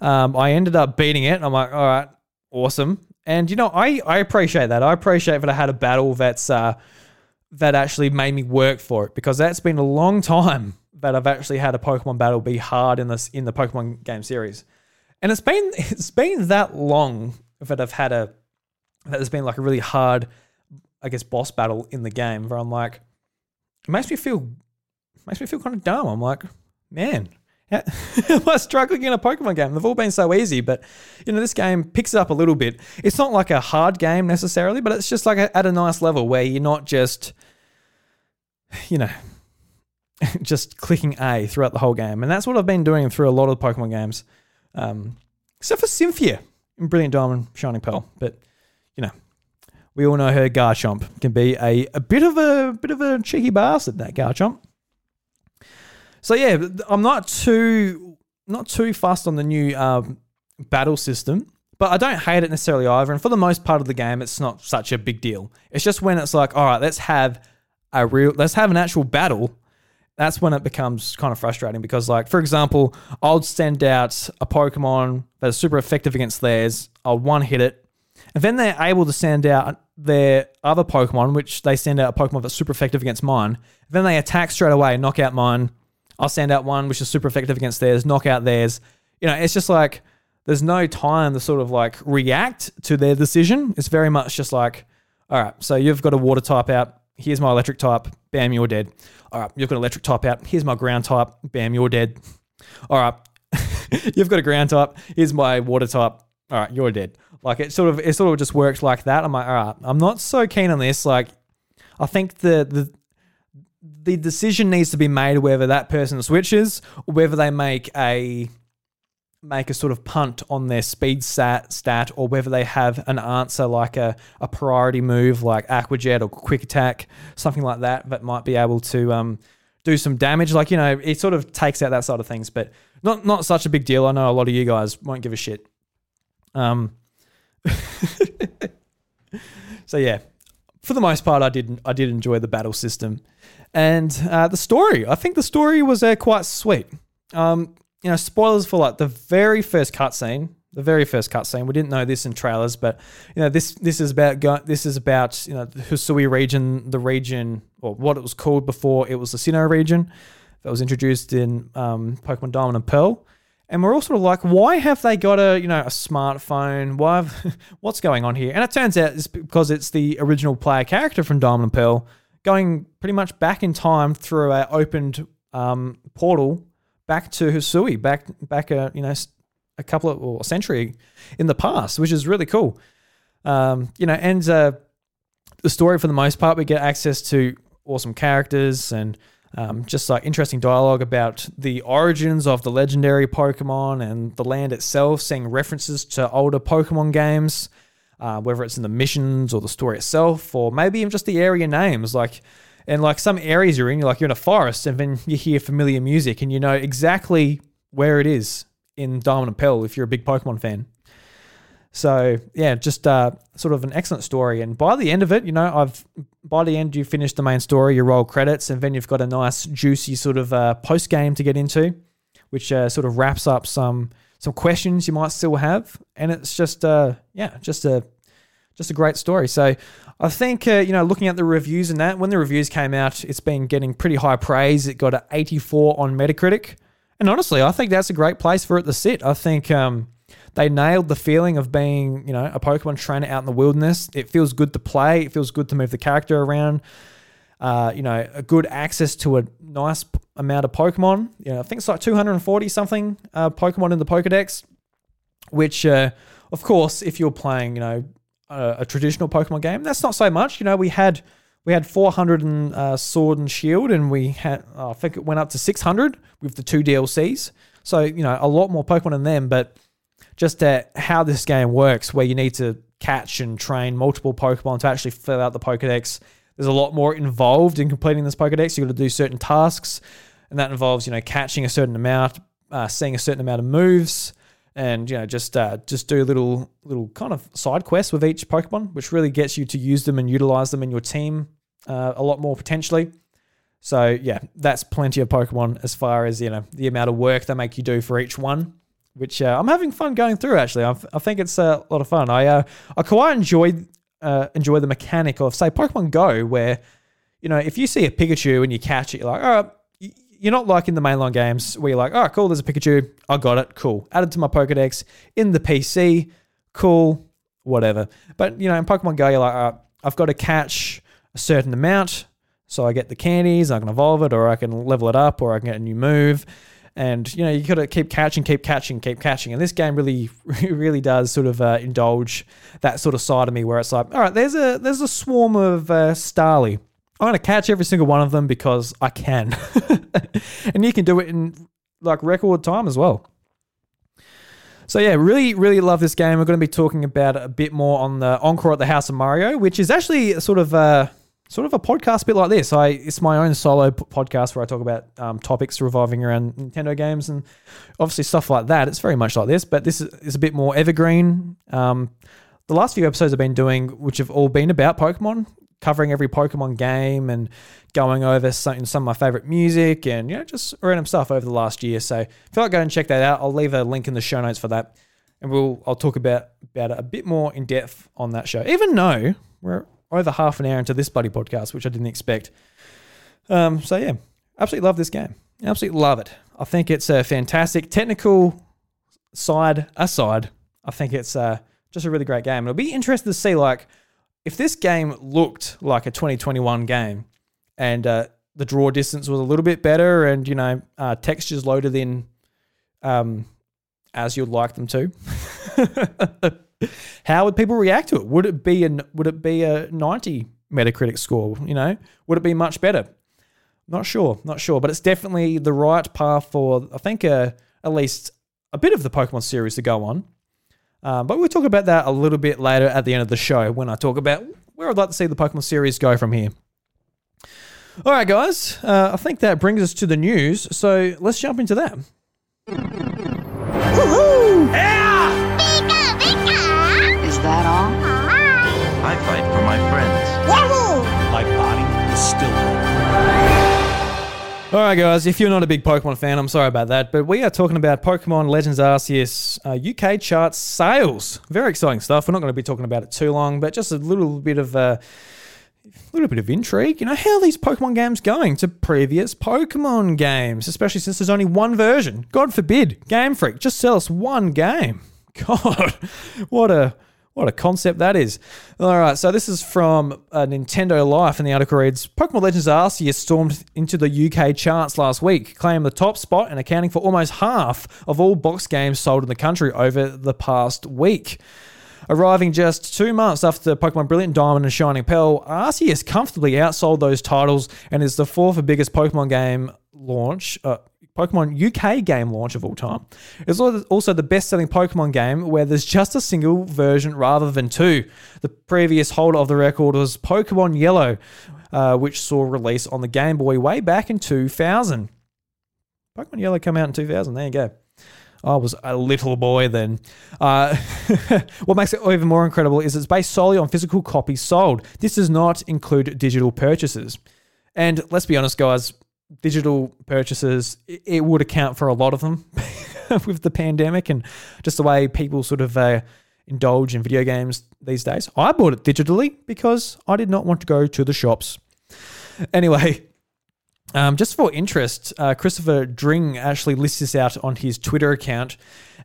um, I ended up beating it. I'm like, all right, awesome. And you know, I, I appreciate that. I appreciate that I had a battle that's, uh, that actually made me work for it because that's been a long time that I've actually had a Pokemon battle be hard in this in the Pokemon game series. And it's been it's been that long that I've had a that there's been like a really hard, I guess, boss battle in the game where I'm like, it makes me feel makes me feel kind of dumb. I'm like, man, am I struggling in a Pokemon game? They've all been so easy, but you know, this game picks it up a little bit. It's not like a hard game necessarily, but it's just like a, at a nice level where you're not just, you know, just clicking A throughout the whole game. And that's what I've been doing through a lot of Pokemon games. Um, except for Cynthia in Brilliant Diamond, Shining Pearl. But, you know, we all know her Garchomp can be a, a bit of a bit of a cheeky bastard, that Garchomp. So yeah, I'm not too not too fussed on the new um, battle system, but I don't hate it necessarily either. And for the most part of the game, it's not such a big deal. It's just when it's like, all right, let's have a real, let's have an actual battle that's when it becomes kind of frustrating because, like, for example, I'll send out a Pokemon that's super effective against theirs. I'll one hit it, and then they're able to send out their other Pokemon, which they send out a Pokemon that's super effective against mine. Then they attack straight away, knock out mine. I'll send out one which is super effective against theirs, knock out theirs. You know, it's just like there's no time to sort of like react to their decision. It's very much just like, all right, so you've got a water type out. Here's my electric type. Bam, you're dead. All right, you've got electric type out. Here's my ground type. Bam, you're dead. All right, you've got a ground type. Here's my water type. All right, you're dead. Like it sort of it sort of just works like that. I'm like, all right, I'm not so keen on this. Like, I think the the the decision needs to be made whether that person switches or whether they make a make a sort of punt on their speed stat, stat or whether they have an answer like a, a priority move like Aquajet or Quick Attack, something like that, that might be able to um, do some damage. Like, you know, it sort of takes out that side of things, but not, not such a big deal. I know a lot of you guys won't give a shit. Um, so yeah, for the most part, I did I did enjoy the battle system, and uh, the story. I think the story was uh, quite sweet. Um, you know, spoilers for like the very first cutscene. The very first cutscene. We didn't know this in trailers, but you know, this this is about go- this is about you know the Hisui region, the region or what it was called before. It was the Sinnoh region that was introduced in um, Pokemon Diamond and Pearl. And we're all sort of like, why have they got a you know a smartphone? Why? Have, what's going on here? And it turns out it's because it's the original player character from Diamond and Pearl going pretty much back in time through an opened um, portal back to Hisui, back back a you know a couple of or a century in the past, which is really cool. Um, you know, and uh, the story for the most part, we get access to awesome characters and um, just like interesting dialogue about the origins of the legendary Pokemon and the land itself, seeing references to older Pokemon games, uh, whether it's in the missions or the story itself, or maybe even just the area names, like and like some areas you're in, you're like you're in a forest, and then you hear familiar music, and you know exactly where it is in Diamond and Pearl if you're a big Pokemon fan. So yeah, just uh, sort of an excellent story. And by the end of it, you know, I've by the end you finish the main story, you roll credits, and then you've got a nice juicy sort of uh, post game to get into, which uh, sort of wraps up some some questions you might still have. And it's just uh, yeah, just a just a great story. So I think, uh, you know, looking at the reviews and that, when the reviews came out, it's been getting pretty high praise. It got an 84 on Metacritic. And honestly, I think that's a great place for it to sit. I think um, they nailed the feeling of being, you know, a Pokemon trainer out in the wilderness. It feels good to play. It feels good to move the character around. Uh, you know, a good access to a nice amount of Pokemon. You know, I think it's like 240 something uh, Pokemon in the Pokedex, which, uh, of course, if you're playing, you know, a, traditional Pokemon game. That's not so much. You know, we had we had 400 and uh, Sword and Shield, and we had oh, I think it went up to 600 with the two DLCs. So you know, a lot more Pokemon in them. But just uh, how this game works, where you need to catch and train multiple Pokemon to actually fill out the Pokedex. There's a lot more involved in completing this Pokedex. You've got to do certain tasks, and that involves you know catching a certain amount, uh, seeing a certain amount of moves and you know just uh, just do little little kind of side quests with each Pokemon, which really gets you to use them and utilize them in your team uh, a lot more potentially. So yeah, that's plenty of Pokemon as far as you know the amount of work they make you do for each one. Which uh, I'm having fun going through. Actually, i i think it's a lot of fun. I uh, I quite enjoy uh, enjoy the mechanic of say Pokemon Go, where you know if you see a Pikachu and you catch it, you're like, all right, you're not like in the mainline games where you're like, oh, cool, there's a Pikachu. I got it. Cool. Added to my Pokedex in the PC. Cool. Whatever. But, you know, in Pokemon Go, you're like, right, I've got to catch a certain amount. So I get the candies, I can evolve it, or I can level it up, or I can get a new move. And, you know, you got to keep catching, keep catching, keep catching. And this game really, really does sort of uh, indulge that sort of side of me where it's like, all right, there's a, there's a swarm of uh, Starly I'm going to catch every single one of them because I can. and you can do it in like record time as well. So yeah, really, really love this game. We're going to be talking about a bit more on the Encore at the House of Mario, which is actually sort of a sort of a podcast bit like this. I it's my own solo podcast where I talk about um, topics revolving around Nintendo games and obviously stuff like that. It's very much like this, but this is, is a bit more evergreen. Um, the last few episodes I've been doing, which have all been about Pokemon, covering every Pokemon game and going over some, some of my favorite music and you know just random stuff over the last year. So if you like, go and check that out. I'll leave a link in the show notes for that, and we'll I'll talk about about it a bit more in depth on that show. Even though we're over half an hour into this buddy podcast, which I didn't expect. Um, so yeah, absolutely love this game. Absolutely love it. I think it's a fantastic technical side aside. I think it's uh, just a really great game. It'll be interesting to see like if this game looked like a 2021 game and uh, the draw distance was a little bit better and you know uh, textures loaded in um, as you'd like them to, how would people react to it? Would it be a would it be a 90 Metacritic score? You know, would it be much better? Not sure, not sure, but it's definitely the right path for I think uh, at least a bit of the Pokemon series to go on. Um, but we'll talk about that a little bit later at the end of the show when I talk about where I'd like to see the Pokemon series go from here. All right, guys, uh, I think that brings us to the news. So let's jump into that. Is that all? I fight for my All right, guys, if you're not a big Pokemon fan, I'm sorry about that, but we are talking about Pokemon Legends Arceus uh, UK chart sales. Very exciting stuff. We're not going to be talking about it too long, but just a little bit of uh, a little bit of intrigue. You know, how are these Pokemon games going to previous Pokemon games, especially since there's only one version? God forbid, Game Freak, just sell us one game. God, what a what a concept that is. All right, so this is from uh, Nintendo Life, and the article reads Pokemon Legends Arceus stormed into the UK charts last week, claiming the top spot and accounting for almost half of all box games sold in the country over the past week. Arriving just two months after Pokemon Brilliant Diamond and Shining Pearl, Arceus comfortably outsold those titles and is the fourth biggest Pokemon game launch. Uh, Pokemon UK game launch of all time. It's also the best selling Pokemon game where there's just a single version rather than two. The previous holder of the record was Pokemon Yellow, uh, which saw release on the Game Boy way back in 2000. Pokemon Yellow came out in 2000. There you go. I was a little boy then. Uh, what makes it even more incredible is it's based solely on physical copies sold. This does not include digital purchases. And let's be honest, guys, digital purchases, it, would account for a lot of them with the pandemic and just the way people sort of uh, indulge in video games these days. I bought it digitally because I did not want to go to the shops. Anyway, um, just for interest, uh, Christopher Dring actually lists this out on his Twitter account,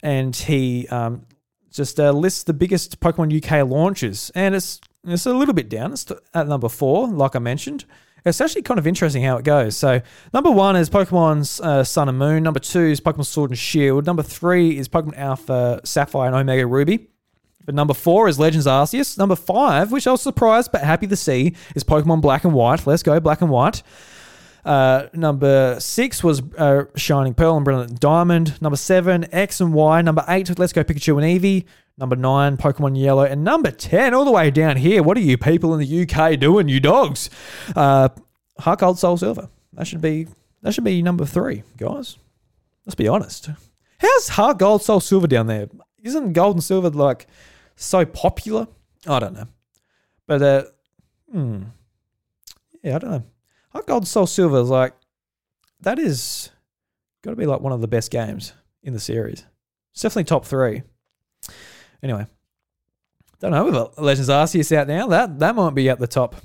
and he um, just uh, lists the biggest Pokemon UK launches, and it's it's a little bit down. It's at number four, like I mentioned. It's actually kind of interesting how it goes. So number one is Pokemon's uh, Sun and Moon. Number two is Pokemon Sword and Shield. Number three is Pokemon Alpha Sapphire and Omega Ruby. But number four is Legends Arceus. Number five, which I was surprised but happy to see, is Pokemon Black and White. Let's go, Black and White. Uh, number six was uh, Shining Pearl and Brilliant Diamond. Number seven, X and Y. Number eight, Let's Go Pikachu and Eevee. Number nine, Pokemon Yellow. And number 10, all the way down here, what are you people in the UK doing, you dogs? Uh, Heart Gold Soul Silver. That should be that should be number three, guys. Let's be honest. How's Heart Gold Soul Silver down there? Isn't gold and silver like so popular? I don't know. But uh hmm. Yeah, I don't know. Heart Gold Soul Silver is like that is got to be like one of the best games in the series. It's definitely top three. Anyway, don't know. Got Legends Arceus out now. That that might be at the top.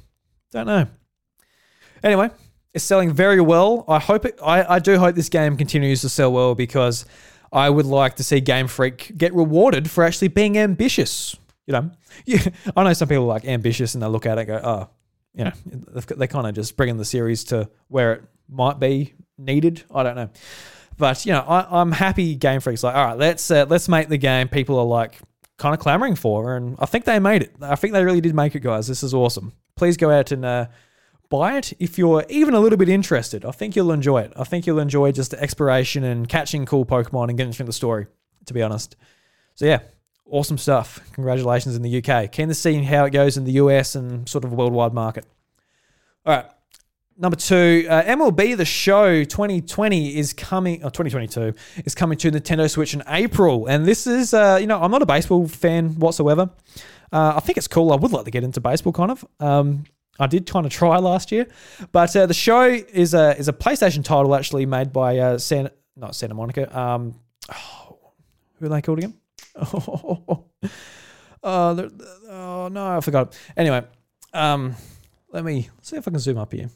Don't know. Anyway, it's selling very well. I hope it. I, I do hope this game continues to sell well because I would like to see Game Freak get rewarded for actually being ambitious. You know, yeah, I know some people are like ambitious and they look at it and go, oh, you know, they kind of just bringing the series to where it might be needed. I don't know. But you know, I, I'm happy Game Freak's like, all right, let's uh, let's make the game people are like kind of clamoring for, and I think they made it. I think they really did make it, guys. This is awesome. Please go out and uh, buy it if you're even a little bit interested. I think you'll enjoy it. I think you'll enjoy just the exploration and catching cool Pokemon and getting through the story. To be honest, so yeah, awesome stuff. Congratulations in the UK. Keen to see how it goes in the US and sort of worldwide market. All right. Number two, uh, MLB The Show 2020 is coming, or 2022 is coming to Nintendo Switch in April. And this is, uh, you know, I'm not a baseball fan whatsoever. Uh, I think it's cool. I would like to get into baseball, kind of. Um, I did kind of try last year, but uh, the show is a is a PlayStation title actually made by uh, Santa, not Santa Monica. Um, oh, who are they called again? Oh, oh no, I forgot. Anyway, um, let me see if I can zoom up here.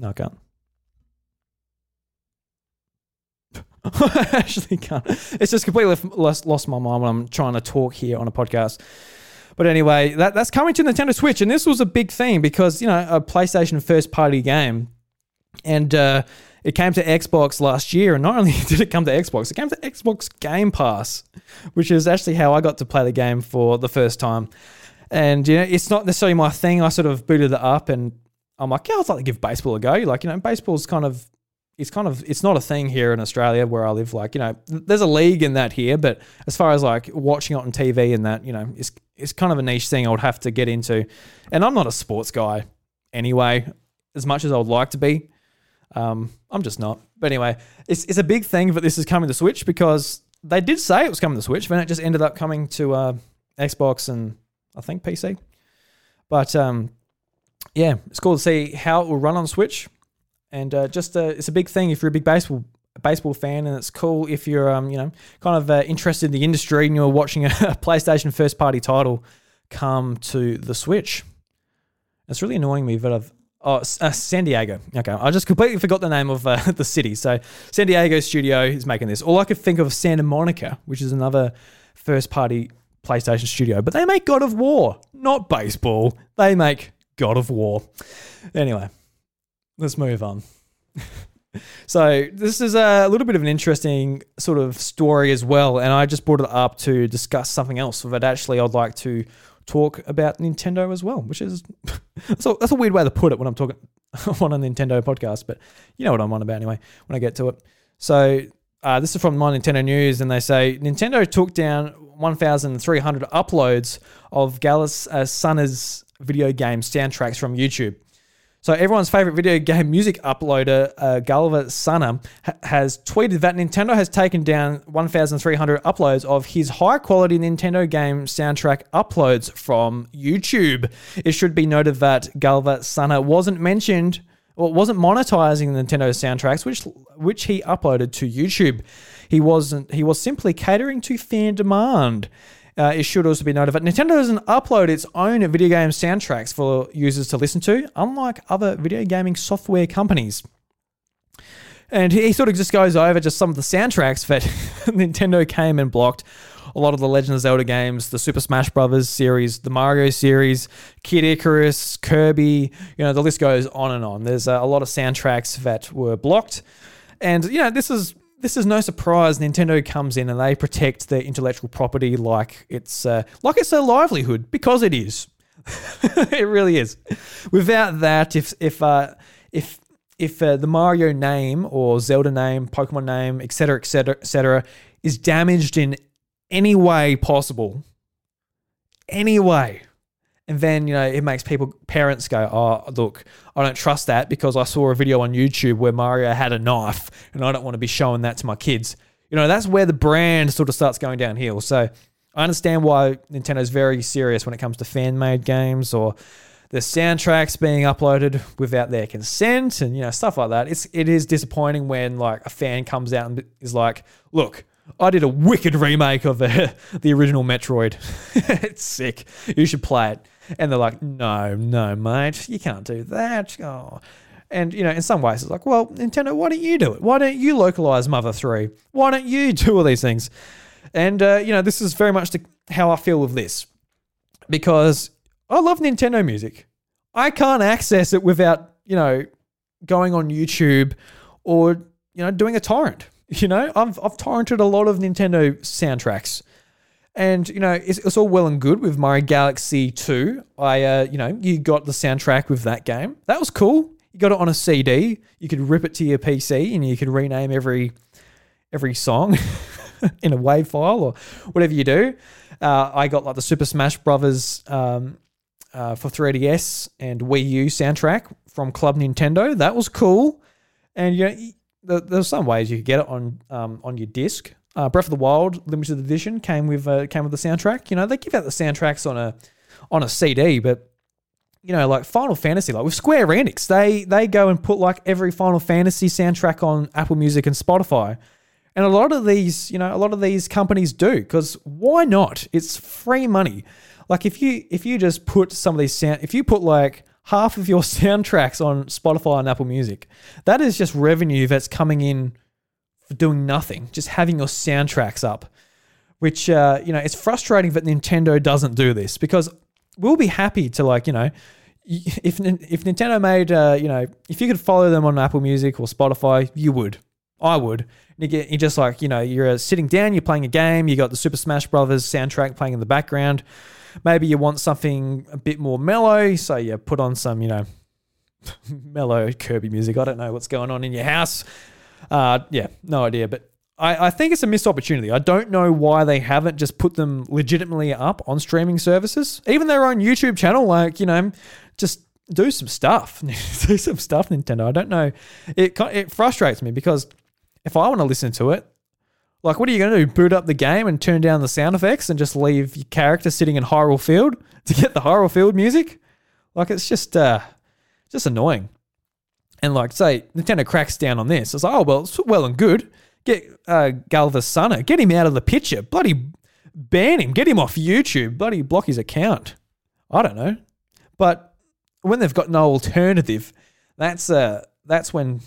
Can't. I actually can't. It's just completely lost, lost my mind when I'm trying to talk here on a podcast. But anyway, that, that's coming to Nintendo Switch, and this was a big thing because you know a PlayStation first party game, and uh, it came to Xbox last year. And not only did it come to Xbox, it came to Xbox Game Pass, which is actually how I got to play the game for the first time. And you know, it's not necessarily my thing. I sort of booted it up, and I'm like, yeah, I'd like to give baseball a go. Like you know, baseball's kind of it's kind of it's not a thing here in Australia where I live. Like you know, there's a league in that here, but as far as like watching it on TV and that, you know, it's it's kind of a niche thing I would have to get into. And I'm not a sports guy anyway, as much as I would like to be. Um, I'm just not. But anyway, it's it's a big thing that this is coming to Switch because they did say it was coming to Switch, but it just ended up coming to uh, Xbox and I think PC. But um, yeah, it's cool to see how it will run on Switch, and uh, just uh, it's a big thing if you're a big baseball baseball fan, and it's cool if you're um, you know kind of uh, interested in the industry and you're watching a PlayStation first party title come to the Switch. It's really annoying me that I've Oh, uh, San Diego. Okay, I just completely forgot the name of uh, the city. So San Diego studio is making this. All I could think of is Santa Monica, which is another first-party PlayStation studio, but they make God of War, not baseball. They make God of War. Anyway, let's move on. so this is a little bit of an interesting sort of story as well, and I just brought it up to discuss something else But actually I'd like to talk about Nintendo as well, which is that's a, that's a weird way to put it when I'm talking on a Nintendo podcast, but you know what I'm on about anyway when I get to it. So uh, this is from My Nintendo News, and they say Nintendo took down 1,300 uploads of Gallus uh, video game soundtracks from YouTube. So everyone's favorite video game music uploader, uh, Sana, ha- has tweeted that Nintendo has taken down 1,300 uploads of his high-quality Nintendo game soundtrack uploads from YouTube. It should be noted that GilvaSunner wasn't mentioned or wasn't monetizing Nintendo soundtracks, which which he uploaded to YouTube. He wasn't. He was simply catering to fan demand. Uh, it should also be noted that Nintendo doesn't upload its own video game soundtracks for users to listen to, unlike other video gaming software companies. And he sort of just goes over just some of the soundtracks that Nintendo came and blocked. A lot of the Legend of Zelda games, the Super Smash Brothers series, the Mario series, Kid Icarus, Kirby, you know, the list goes on and on. There's a lot of soundtracks that were blocked. And, you know, this is this is no surprise. Nintendo comes in and they protect their intellectual property like it's uh, like it's their livelihood because it is. it really is. Without that, if if uh, if if uh, the Mario name or Zelda name, Pokemon name, etc., etc., etc., is damaged in any way possible, any way, and then, you know, it makes people, parents go, oh, look, I don't trust that because I saw a video on YouTube where Mario had a knife and I don't want to be showing that to my kids. You know, that's where the brand sort of starts going downhill. So I understand why Nintendo's very serious when it comes to fan made games or the soundtracks being uploaded without their consent and, you know, stuff like that. It's, it is disappointing when, like, a fan comes out and is like, look, I did a wicked remake of the, the original Metroid. it's sick. You should play it. And they're like, no, no, mate, you can't do that. Oh. And, you know, in some ways, it's like, well, Nintendo, why don't you do it? Why don't you localize Mother 3? Why don't you do all these things? And, uh, you know, this is very much the, how I feel with this because I love Nintendo music. I can't access it without, you know, going on YouTube or, you know, doing a torrent. You know, I've, I've torrented a lot of Nintendo soundtracks. And you know, it's, it's all well and good with Mario Galaxy 2. I, uh, you know, you got the soundtrack with that game. That was cool. You got it on a CD. You could rip it to your PC, and you could rename every every song in a WAV file or whatever you do. Uh, I got like the Super Smash Brothers um, uh, for 3DS and Wii U soundtrack from Club Nintendo. That was cool. And you know, there's some ways you could get it on um, on your disc. Uh, Breath of the Wild limited edition came with uh, came with the soundtrack. You know, they give out the soundtracks on a on a CD, but you know, like Final Fantasy, like with Square Enix, they they go and put like every Final Fantasy soundtrack on Apple Music and Spotify. And a lot of these, you know, a lot of these companies do because why not? It's free money. Like if you if you just put some of these sound, if you put like half of your soundtracks on Spotify and Apple Music, that is just revenue that's coming in for doing nothing, just having your soundtracks up. Which uh, you know, it's frustrating that Nintendo doesn't do this because we'll be happy to like you know, if if Nintendo made uh, you know, if you could follow them on Apple Music or Spotify, you would. I would. You get you just like you know, you're uh, sitting down, you're playing a game, you got the Super Smash Brothers soundtrack playing in the background. Maybe you want something a bit more mellow, so you put on some you know mellow Kirby music. I don't know what's going on in your house. Uh, yeah, no idea. But I, I think it's a missed opportunity. I don't know why they haven't just put them legitimately up on streaming services, even their own YouTube channel. Like you know, just do some stuff, do some stuff, Nintendo. I don't know. It it frustrates me because if I want to listen to it, like what are you going to do? Boot up the game and turn down the sound effects and just leave your character sitting in Hyrule Field to get the Hyrule Field music? Like it's just uh, just annoying. And like say Nintendo cracks down on this, it's like oh well, it's well and good. Get uh, GilvaSunner, get him out of the picture. Bloody ban him, get him off YouTube. Bloody block his account. I don't know, but when they've got no alternative, that's uh that's when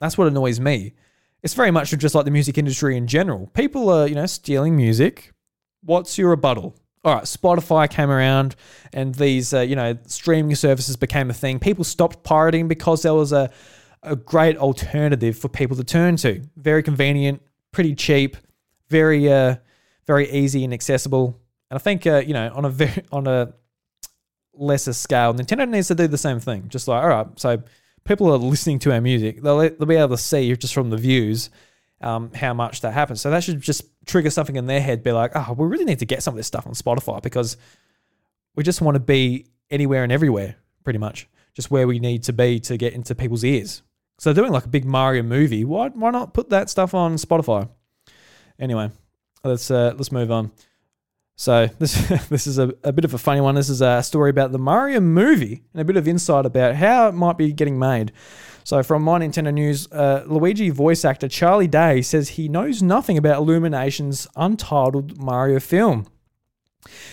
that's what annoys me. It's very much just like the music industry in general. People are you know stealing music. What's your rebuttal? All right, Spotify came around, and these uh, you know streaming services became a thing. People stopped pirating because there was a a great alternative for people to turn to. Very convenient, pretty cheap, very uh, very easy and accessible. And I think uh, you know on a very on a lesser scale, Nintendo needs to do the same thing. Just like all right, so people are listening to our music, they'll they'll be able to see just from the views um, how much that happens. So that should just trigger something in their head, be like, oh, we really need to get some of this stuff on Spotify because we just want to be anywhere and everywhere, pretty much, just where we need to be to get into people's ears. So doing like a big Mario movie, why why not put that stuff on Spotify? Anyway, let's uh, let's move on. So this this is a, a bit of a funny one. This is a story about the Mario movie and a bit of insight about how it might be getting made. So from My Nintendo News, uh, Luigi voice actor Charlie Day says he knows nothing about Illumination's untitled Mario film.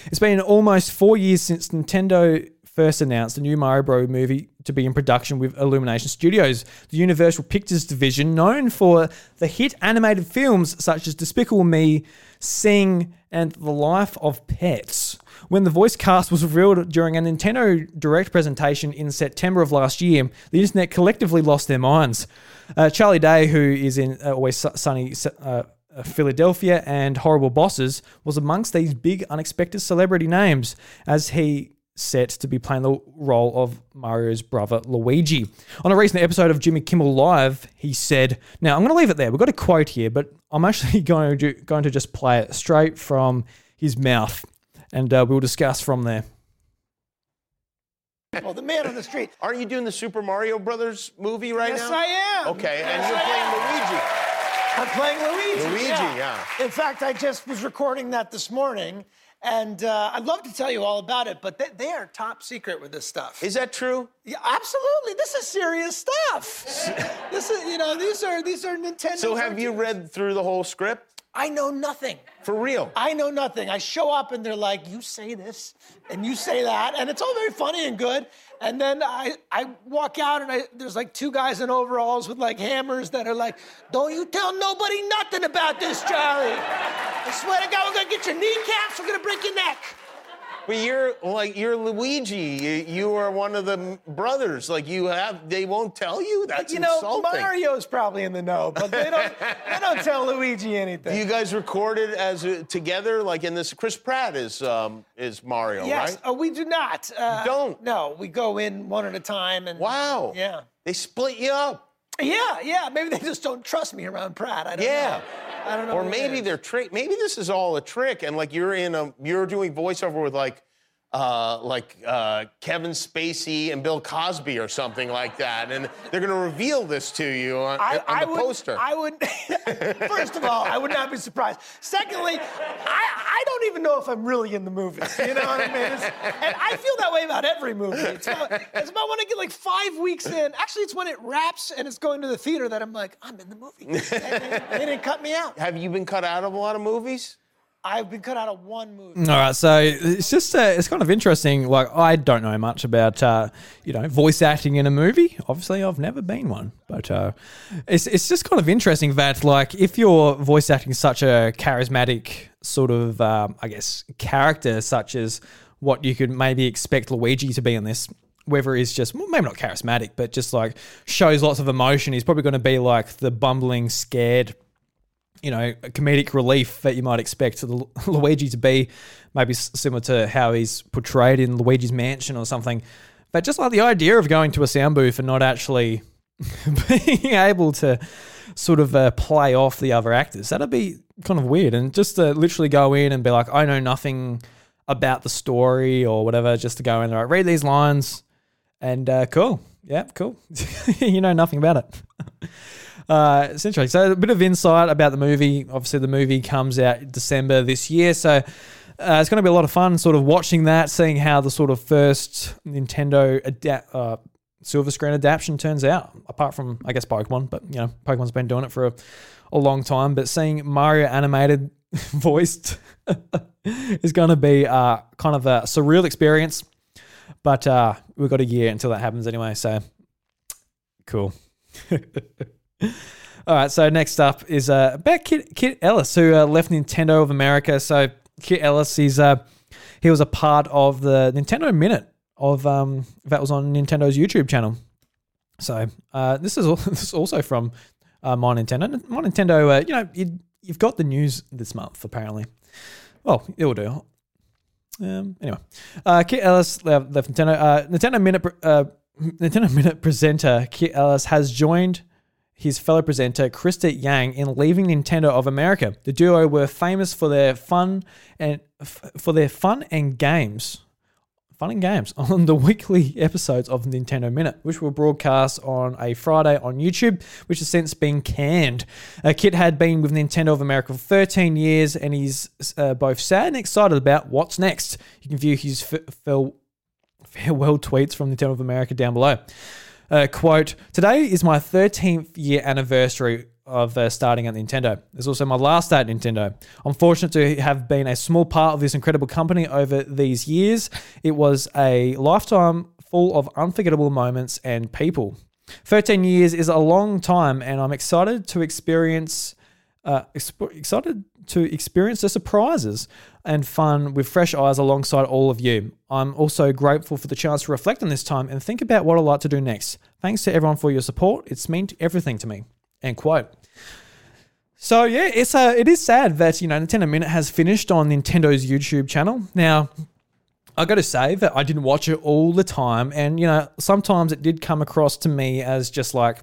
It's been almost four years since Nintendo first announced a new Mario Bros. movie to be in production with Illumination Studios, the Universal Pictures division known for the hit animated films such as Despicable Me, Sing, and The Life of Pets. When the voice cast was revealed during a Nintendo Direct presentation in September of last year, the internet collectively lost their minds. Uh, Charlie Day, who is in uh, Always Sunny uh, Philadelphia and Horrible Bosses, was amongst these big unexpected celebrity names as he set to be playing the role of Mario's brother Luigi. On a recent episode of Jimmy Kimmel Live, he said, "Now I'm going to leave it there. We've got a quote here, but I'm actually going to going to just play it straight from his mouth, and uh, we'll discuss from there." Well, the man on the street. Aren't you doing the Super Mario Brothers movie right Yes, now? Yes, I am. Okay, and you're I playing I'm playing Luigi. Luigi, yeah. In fact, I just was recording that this morning, and uh, I'd love to tell you all about it, but they, they are top secret with this stuff. Is that true? yeah, absolutely. This is serious stuff. this is, you know, these are these are Nintendo. So have you read through the whole script? I know nothing. For real? I know nothing. I show up and they're like, you say this and you say that, and it's all very funny and good. And then I, I walk out and I, there's like two guys in overalls with like hammers that are like, don't you tell nobody nothing about this, Charlie. I swear to God, we're gonna get your kneecaps, we're gonna break. But you're like you're Luigi. You, are one of the brothers. Like you have, they won't tell you. That's you know, insulting. Mario's probably in the know, but they don't, they don't tell Luigi anything. You guys recorded as a, together, like in this. Chris Pratt is um, is Mario, yes, right? uh, we do not. Uh, don't? No, we go in one at a time and. Wow. Yeah. They split you up. Yeah, yeah. Maybe they just don't trust me around Pratt. I don't Yeah. know. I don't know. Or maybe they're trick. Maybe this is all a trick, and like you're in a you're doing voiceover with like. Uh, like uh, Kevin Spacey and Bill Cosby or something like that, and they're going to reveal this to you on, I, on I the would, poster. I would. first of all, I would not be surprised. Secondly, I, I don't even know if I'm really in the movie. You know what I mean? It's, and I feel that way about every movie. It's about, it's about when I get like five weeks in. Actually, it's when it wraps and it's going to the theater that I'm like, I'm in the movie. They, they didn't cut me out. Have you been cut out of a lot of movies? I've been cut out of one movie. All right, so it's just uh, it's kind of interesting. Like I don't know much about uh, you know voice acting in a movie. Obviously, I've never been one, but uh, it's it's just kind of interesting that like if you're voice acting such a charismatic sort of um, I guess character, such as what you could maybe expect Luigi to be in this. Whether he's just well, maybe not charismatic, but just like shows lots of emotion, he's probably going to be like the bumbling, scared you know, a comedic relief that you might expect Lu- Luigi to be, maybe similar to how he's portrayed in Luigi's Mansion or something. But just like the idea of going to a sound booth and not actually being able to sort of uh, play off the other actors, that'd be kind of weird. And just to literally go in and be like, I know nothing about the story or whatever, just to go in there, like, read these lines and uh, cool. Yeah, cool. you know nothing about it. Uh, it's interesting. So a bit of insight about the movie. Obviously, the movie comes out December this year, so uh, it's going to be a lot of fun, sort of watching that, seeing how the sort of first Nintendo adapt, uh, silver screen adaptation turns out. Apart from, I guess, Pokemon, but you know, Pokemon's been doing it for a, a long time. But seeing Mario animated, voiced, is going to be uh, kind of a surreal experience. But uh, we've got a year until that happens anyway, so cool. All right, so next up is uh, about Kit, Kit Ellis, who uh, left Nintendo of America. So Kit Ellis, he's uh, he was a part of the Nintendo Minute of um, that was on Nintendo's YouTube channel. So uh, this is this is also from uh, my Nintendo. My Nintendo, uh, you know, you, you've got the news this month apparently. Well, it will do. Um, anyway, uh, Kit Ellis left, left Nintendo. Uh, Nintendo Minute uh, Nintendo Minute presenter Kit Ellis has joined his fellow presenter Krysta Yang in leaving Nintendo of America. The duo were famous for their fun and f- for their fun and games. Fun and games on the weekly episodes of Nintendo Minute, which were broadcast on a Friday on YouTube, which has since been canned. Uh, Kit had been with Nintendo of America for 13 years, and he's uh, both sad and excited about what's next. You can view his f- farewell tweets from Nintendo of America down below. Uh, quote, today is my 13th year anniversary of uh, starting at Nintendo. It's also my last day at Nintendo. I'm fortunate to have been a small part of this incredible company over these years. It was a lifetime full of unforgettable moments and people. 13 years is a long time, and I'm excited to experience. Uh, exp- excited to experience the surprises and fun with fresh eyes alongside all of you. I'm also grateful for the chance to reflect on this time and think about what I'd like to do next. Thanks to everyone for your support. It's meant everything to me. End quote. So yeah, it's a, it is sad that you know Nintendo Minute has finished on Nintendo's YouTube channel. Now, I got to say that I didn't watch it all the time, and you know sometimes it did come across to me as just like,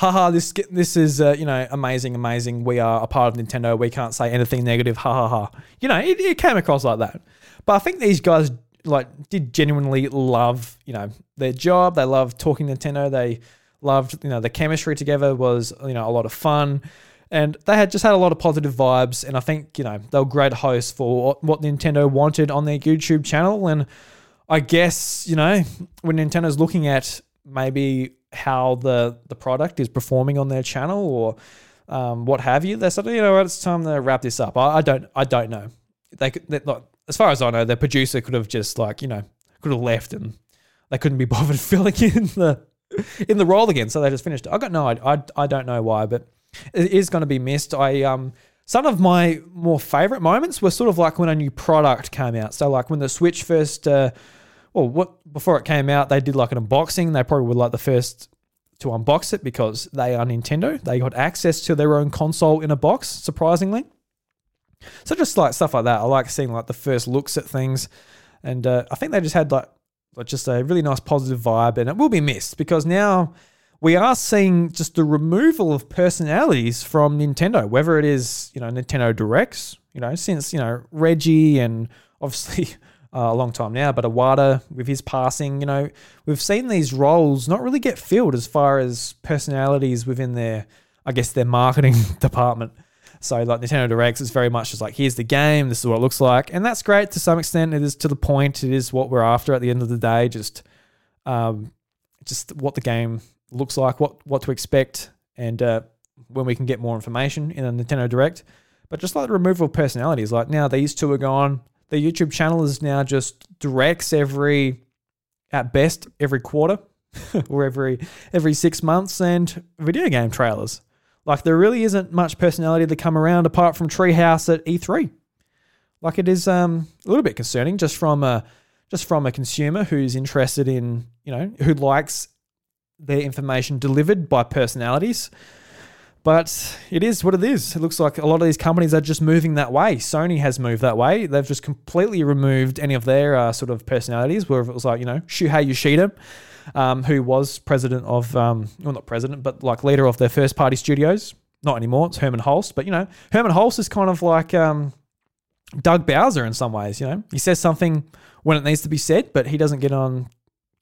haha, this this is uh, you know amazing, amazing. We are a part of Nintendo. We can't say anything negative. Ha ha ha. You know, it, it came across like that. But I think these guys like did genuinely love you know their job. They loved talking Nintendo. They loved you know the chemistry together was you know a lot of fun. And they had just had a lot of positive vibes, and I think you know they were great hosts for what Nintendo wanted on their YouTube channel. And I guess you know when Nintendo's looking at maybe how the the product is performing on their channel or um, what have you, they said, you know, it's time to wrap this up. I, I don't, I don't know. They could, like, as far as I know, the producer could have just like, you know, could have left and they couldn't be bothered filling in the in the role again, so they just finished. I got no, I, I don't know why, but it is going to be missed. I um. Some of my more favorite moments were sort of like when a new product came out. So, like when the Switch first uh, well, what before it came out, they did like an unboxing. They probably were like the first to unbox it because they are Nintendo. They got access to their own console in a box, surprisingly. So just like stuff like that, I like seeing like the first looks at things, and uh, I think they just had like, like just a really nice positive vibe, and it will be missed because now we are seeing just the removal of personalities from Nintendo, whether it is you know Nintendo Directs, you know since you know Reggie and obviously uh, a long time now. But Iwata, with his passing, you know, we've seen these roles not really get filled as far as personalities within their, I guess, their marketing department. So like Nintendo Directs is very much just like here's the game, this is what it looks like, and that's great to some extent. It is to the point. It is what we're after at the end of the day. Just, um, just what the game looks like, what what to expect, and uh, when we can get more information in a Nintendo Direct. But just like the removal of personalities, like now these two are gone the YouTube channel is now just directs every, at best, every quarter or every every six months and video game trailers. Like there really isn't much personality to come around apart from Treehouse at E3. Like it is um, a little bit concerning just from a just from a consumer who's interested in you know who likes their information delivered by personalities. But it is what it is. It looks like a lot of these companies are just moving that way. Sony has moved that way. They've just completely removed any of their uh, sort of personalities, where it was like, you know, Shuhei Yoshida, um, who was president of, um, well, not president, but like leader of their first party studios. Not anymore. It's Hermen Hulst. But, you know, Hermen Hulst is kind of like um, Doug Bowser in some ways, you know. He says something when it needs to be said, but he doesn't get on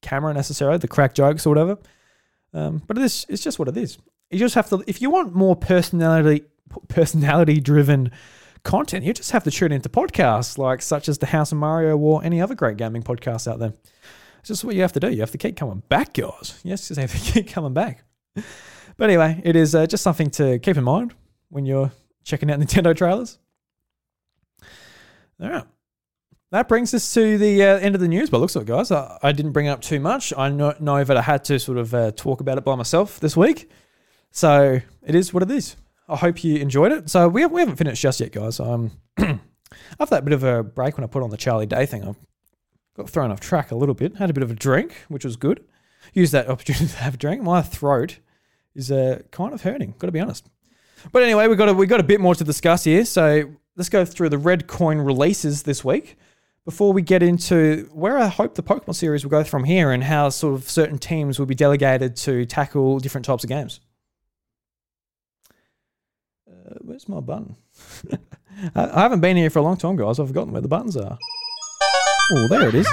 camera necessarily, the crack jokes or whatever. Um, but it is, it's just what it is. You just have to, if you want more personality, personality driven content, you just have to tune into podcasts like such as the House of Mario or any other great gaming podcasts out there. It's just what you have to do. You have to keep coming back, guys. Yes, you have to keep coming back. But anyway, it is uh, just something to keep in mind when you're checking out Nintendo trailers. All right. That brings us to the uh, end of the news, but looks like, guys, I, I, didn't bring up too much. I know, know that I had to sort of uh, talk about it by myself this week. So it is what it is. I hope you enjoyed it. So we, we haven't finished just yet, guys. Um, after that bit of a break when I put on the Charlie Day thing, I got thrown off track a little bit. Had a bit of a drink, which was good. Used that opportunity to have a drink. My throat is uh, kind of hurting, got to be honest. But anyway, we got a, we got a bit more to discuss here. So let's go through the red coin releases this week before we get into where I hope the Pokemon series will go from here and how sort of certain teams will be delegated to tackle different types of games. Uh, where's my button? I haven't been here for a long time, guys. I've forgotten where the buttons are. Oh, there it is.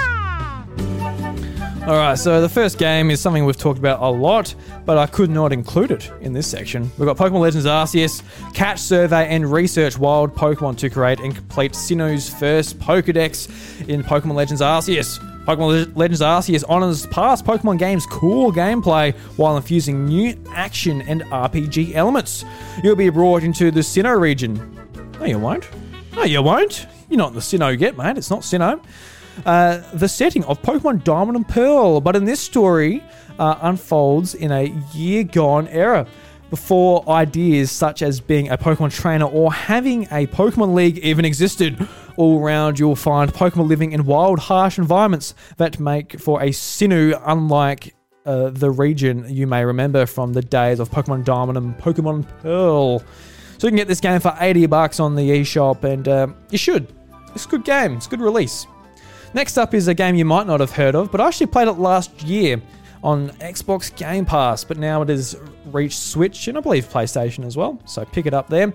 All right, so the first game is something we've talked about a lot, but I could not include it in this section. We've got Pokemon Legends Arceus, catch, survey, and research wild Pokemon to create and complete Sinnoh's first Pokedex in Pokemon Legends Arceus. Pokemon Legends Arceus honors past Pokemon games' cool gameplay while infusing new action and RPG elements. You'll be brought into the Sinnoh region. No, you won't. No, you won't. You're not in the Sinnoh yet, mate. It's not Sinnoh uh, the setting of Pokemon Diamond and Pearl. But in this story, uh, unfolds in a year gone era before ideas such as being a Pokemon trainer or having a Pokemon League even existed. All around, you'll find Pokemon living in wild, harsh environments that make for a Sinnoh unlike uh, the region you may remember from the days of Pokemon Diamond and Pokemon Pearl. So you can get this game for 80 bucks on the eShop, and uh, you should. It's a good game. It's a good release. Next up is a game you might not have heard of, but I actually played it last year on Xbox Game Pass, but now it has reached Switch and I believe PlayStation as well. So pick it up there.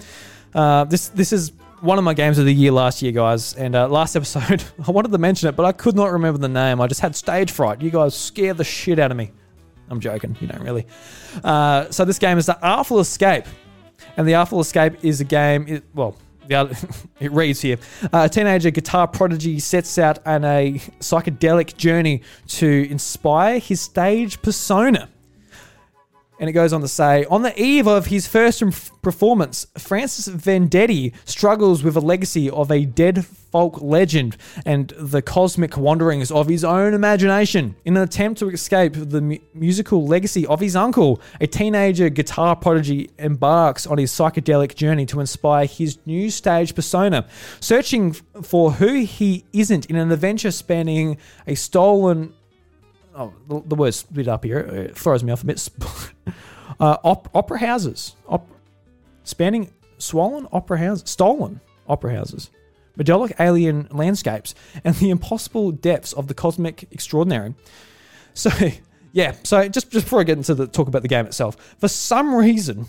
Uh, this this is one of my games of the year last year, guys. And uh, last episode, I wanted to mention it, but I could not remember the name. I just had stage fright. You guys scare the shit out of me. I'm joking. You don't really. Uh, so this game is the Artful Escape, and the Artful Escape is a game. It, well, it reads here a teenager guitar prodigy sets out on a psychedelic journey to inspire his stage persona. And it goes on to say, on the eve of his first performance, Francis Vendetti struggles with a legacy of a dead folk legend and the cosmic wanderings of his own imagination. In an attempt to escape the mu- musical legacy of his uncle, a teenager guitar prodigy embarks on his psychedelic journey to inspire his new stage persona, searching for who he isn't in an adventure spanning a stolen oh, the, the word up here. It throws me off a bit. uh, op- opera houses. Op- spanning swollen opera houses. Stolen opera houses. Medallic alien landscapes and the impossible depths of the cosmic extraordinary. So, yeah. So just, just before I get into the talk about the game itself, for some reason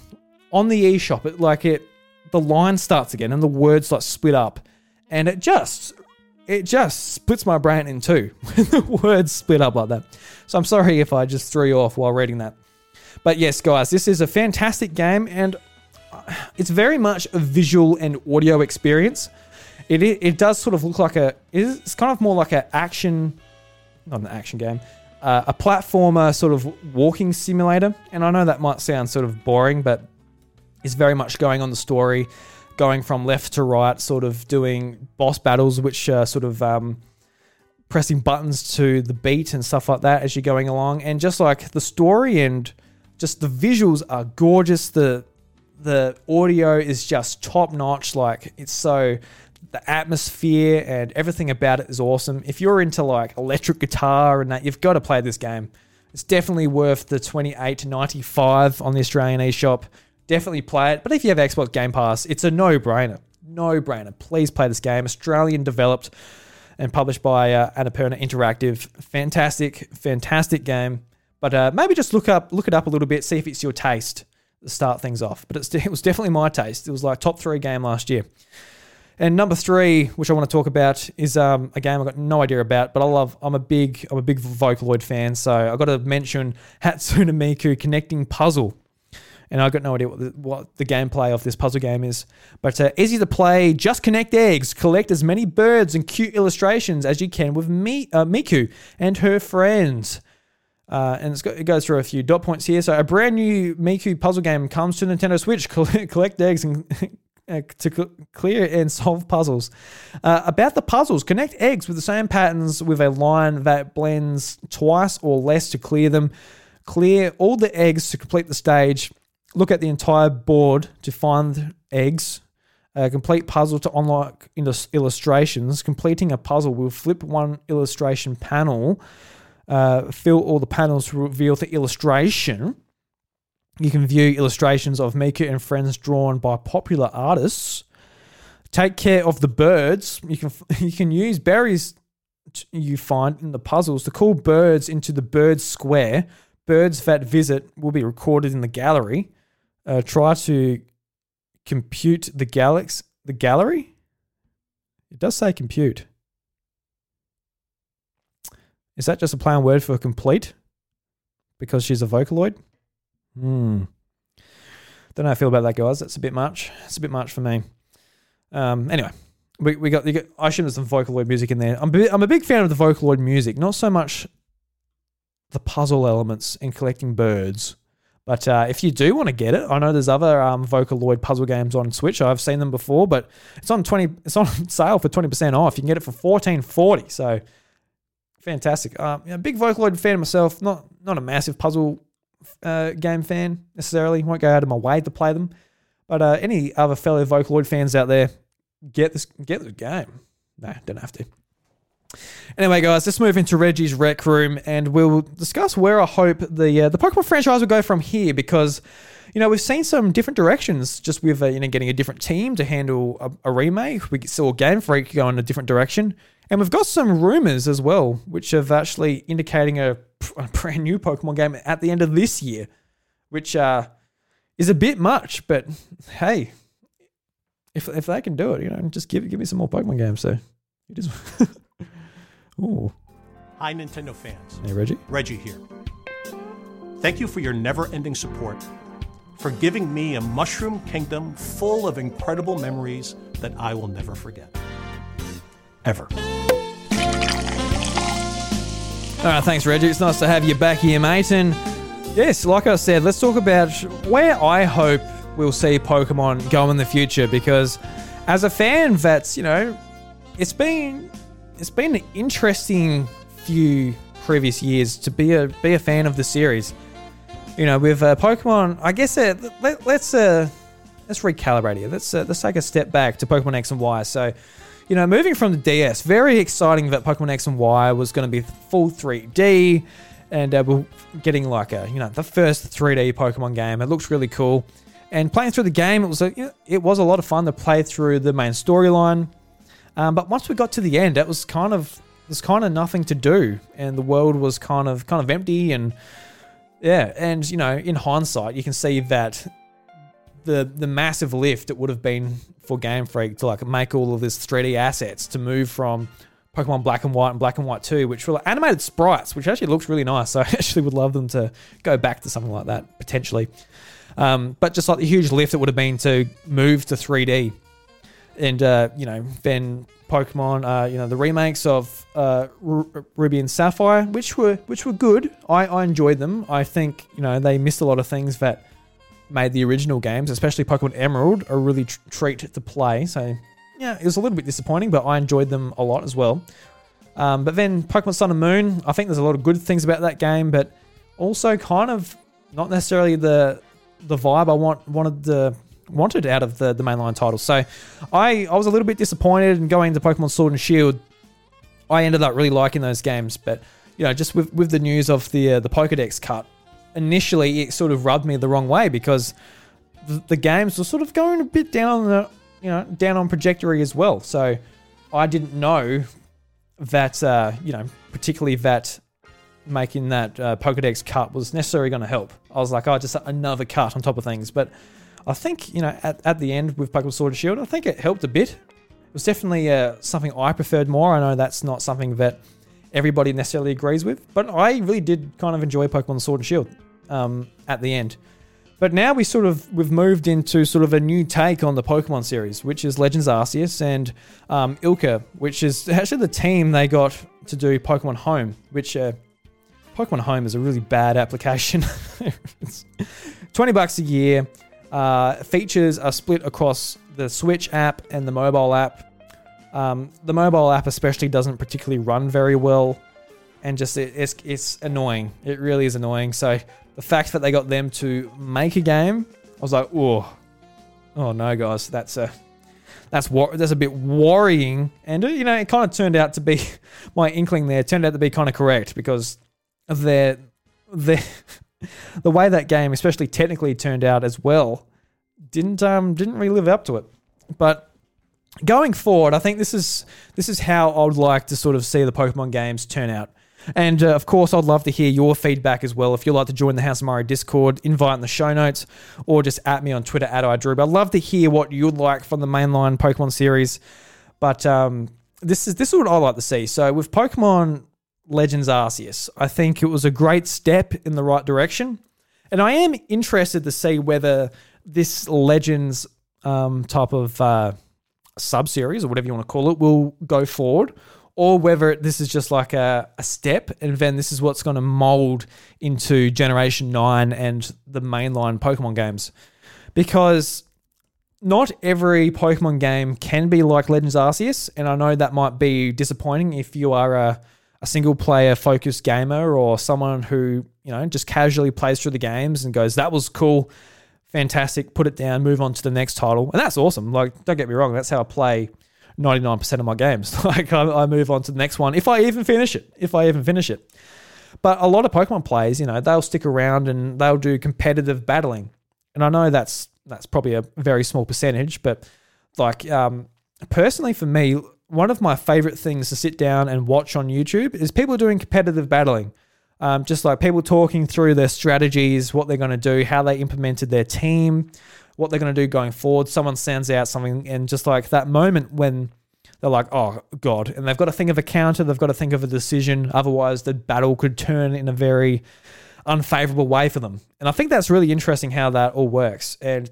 on the eShop, it like it, the line starts again and the words like split up, and it just it just splits my brain in two when the words split up like that. So I'm sorry if I just threw you off while reading that. But yes, guys, this is a fantastic game and it's very much a visual and audio experience. It, it, does sort of look like a it's kind of more like an action, not an action game, uh, a platformer sort of walking simulator. And I know that might sound sort of boring, but it's very much going on the story going from left to right, sort of doing boss battles, which are sort of um, pressing buttons to the beat and stuff like that as you're going along. And just like the story and just the visuals are gorgeous. The the audio is just top notch. Like it's so the atmosphere and everything about it is awesome. If you're into like electric guitar and that, you've got to play this game. It's definitely worth the 28 to 95 on the Australian eShop definitely play it. But if you have Xbox Game Pass, it's a no brainer. No brainer. Please play this game. Australian developed and published by uh, Annapurna Interactive. Fantastic, fantastic game. But uh, maybe just look up, look it up a little bit, see if it's your taste to start things off. But it was definitely my taste. It was like top three game last year. And number three, which I want to talk about, is um, a game I've got no idea about, but I love. I'm a big, I'm a big Vocaloid fan, so I've got to mention Hatsune Miku Connecting Puzzle. And I've got no idea what the, what the gameplay of this puzzle game is, but uh, easy to play. Just connect eggs, collect as many birds and cute illustrations as you can with Mi, uh, Miku and her friends. Uh, and got, it goes through a few dot points here. So a brand new Miku puzzle game comes to Nintendo Switch. Collect, collect eggs and uh, to cl- clear and solve puzzles. Uh, about the puzzles, connect eggs with the same patterns with a line that blends twice or less to clear them. Clear all the eggs to complete the stage. Look at the entire board to find eggs. A complete puzzle to unlock illustrations. Completing a puzzle will flip one illustration panel. Uh, fill all the panels to reveal the illustration. You can view illustrations of Miku and friends drawn by popular artists. Take care of the birds. You can you can use berries you find in the puzzles to call birds into the bird square. Birds that visit will be recorded in the gallery. Uh, try to compute the galaxy. The gallery. It does say compute. Is that just a play on word for complete? Because she's a Vocaloid? Hmm. Don't know how I feel about that, guys. That's a bit much. It's a bit much for me. Um, anyway, we, we got, got I assume there's some Vocaloid music in there. I'm, I'm a big fan of the Vocaloid music, not so much the puzzle elements and collecting birds. But uh, if you do want to get it, I know there's other um, Vocaloid puzzle games on Switch. I've seen them before, but it's on twenty. It's on sale for twenty percent off. You can get it for fourteen forty. So fantastic. Um, yeah, big Vocaloid fan myself. Not not a massive puzzle uh, game fan necessarily. Won't go out of my way to play them. But uh, any other fellow Vocaloid fans out there, get this get the game. No, don't have to. Anyway, guys, let's move into Reggie's Rec Room, and we'll discuss where I hope the uh, the Pokemon franchise will go from here. Because you know we've seen some different directions, just with uh, you know getting a different team to handle a, a remake. We saw Game Freak go in a different direction, and we've got some rumors as well, which have actually indicating a a brand new Pokemon game at the end of this year, which uh, is a bit much. But hey, if if they can do it, you know, just give give me some more Pokemon games. So it is. Ooh. Hi, Nintendo fans. Hey, Reggie. Reggie here. Thank you for your never-ending support, for giving me a mushroom kingdom full of incredible memories that I will never forget. Ever. All right, thanks, Reggie. It's nice to have you back here, mate. And yes, like I said, let's talk about where I hope we'll see Pokemon go in the future. Because as a fan, that's you know, it's been it's been an interesting few previous years to be a be a fan of the series. You know, with uh, Pokemon, I guess uh, let, us uh, let's recalibrate here. Let's uh, let's take a step back to Pokemon X and Y. So you know, moving from the DS, very exciting that Pokemon X and Y was going to be full 3D, and uh, we're getting like a, you know, the first 3D Pokemon game. It looks really cool. And playing through the game, it was a, it was a lot of fun to play through the main storyline. Um, but once we got to the end, it was kind of there's kind of nothing to do, and the world was kind of kind of empty, and yeah, and you know, in hindsight, you can see that the the massive lift it would have been for Game Freak to like make all of this 3D assets to move from Pokemon Black and White and Black and White 2, which were like animated sprites, which actually looks really nice. So I actually would love them to go back to something like that potentially. Um, but just like the huge lift it would have been to move to 3D, and uh, you know then Pokemon, uh, you know the remakes of uh, R- Ruby and Sapphire, which were which were good. I, I enjoyed them. I think you know they missed a lot of things that made the original games, especially Pokemon Emerald, a really tr- treat to play. So, yeah, it was a little bit disappointing, but I enjoyed them a lot as well. Um, but then Pokemon Sun and Moon, I think there's a lot of good things about that game, but also kind of not necessarily the the vibe I want wanted the wanted out of the the mainline title. So, I I was a little bit disappointed in going to Pokemon Sword and Shield. I ended up really liking those games, but you know, just with with the news of the uh, the Pokedex cut, initially it sort of rubbed me the wrong way because the, the games were sort of going a bit down on the you know down on trajectory as well. So I didn't know that uh, you know particularly that making that uh, Pokedex cut was necessarily going to help. I was like, oh, just another cut on top of things. But I think, you know, at, at the end with Pokemon Sword and Shield, I think it helped a bit. It was definitely uh, something I preferred more. I know that's not something that everybody necessarily agrees with, but I really did kind of enjoy Pokemon Sword and Shield um, at the end. But now we sort of we've moved into sort of a new take on the Pokemon series, which is Legends Arceus and um, ILCA, which is actually the team they got to do Pokemon Home, which uh, Pokemon Home is a really bad application. 20 bucks a year. Uh, features are split across the Switch app and the mobile app. Um, the mobile app especially doesn't particularly run very well, and just it, it's it's annoying. It really is annoying. So the fact that they got them to make a game, I was like, oh, oh no, guys, that's a that's that's a bit worrying. And uh, you know, it kind of turned out to be my inkling there turned out to be kind of correct because their their the way that game, especially technically, turned out as well, didn't um didn't really live up to it. But going forward, I think this is this is how I would like to sort of see the Pokemon games turn out. And uh, of course, I'd love to hear your feedback as well. If you'd like to join the House of Mario Discord, invite in the show notes, or just at me on Twitter at iDrew. I'd love to hear what you'd like from the mainline Pokemon series. But um, this is this is what I like to see. So with Pokemon Legends Arceus. I think it was a great step in the right direction. And I am interested to see whether this Legends um, type of uh, sub series or whatever you want to call it will go forward or whether this is just like a, a step and then this is what's going to mold into Generation 9 and the mainline Pokemon games. Because not every Pokemon game can be like Legends Arceus, and I know that might be disappointing if you are a a single player focused gamer or someone who, you know, just casually plays through the games and goes, that was cool, fantastic, put it down, move on to the next title. And that's awesome. Like, don't get me wrong, that's how I play 99% of my games. like, I, I move on to the next one if I even finish it. If I even finish it. But a lot of Pokemon players, you know, they'll stick around and they'll do competitive battling. And I know that's that's probably a very small percentage, but like um, personally for me, one of my favorite things to sit down and watch on YouTube is people doing competitive battling. Um, just like people talking through their strategies, what they're going to do, how they implemented their team, what they're going to do going forward. Someone sends out something, and just like that moment when they're like, oh, God. And they've got to think of a counter, they've got to think of a decision. Otherwise, the battle could turn in a very unfavorable way for them. And I think that's really interesting how that all works. And,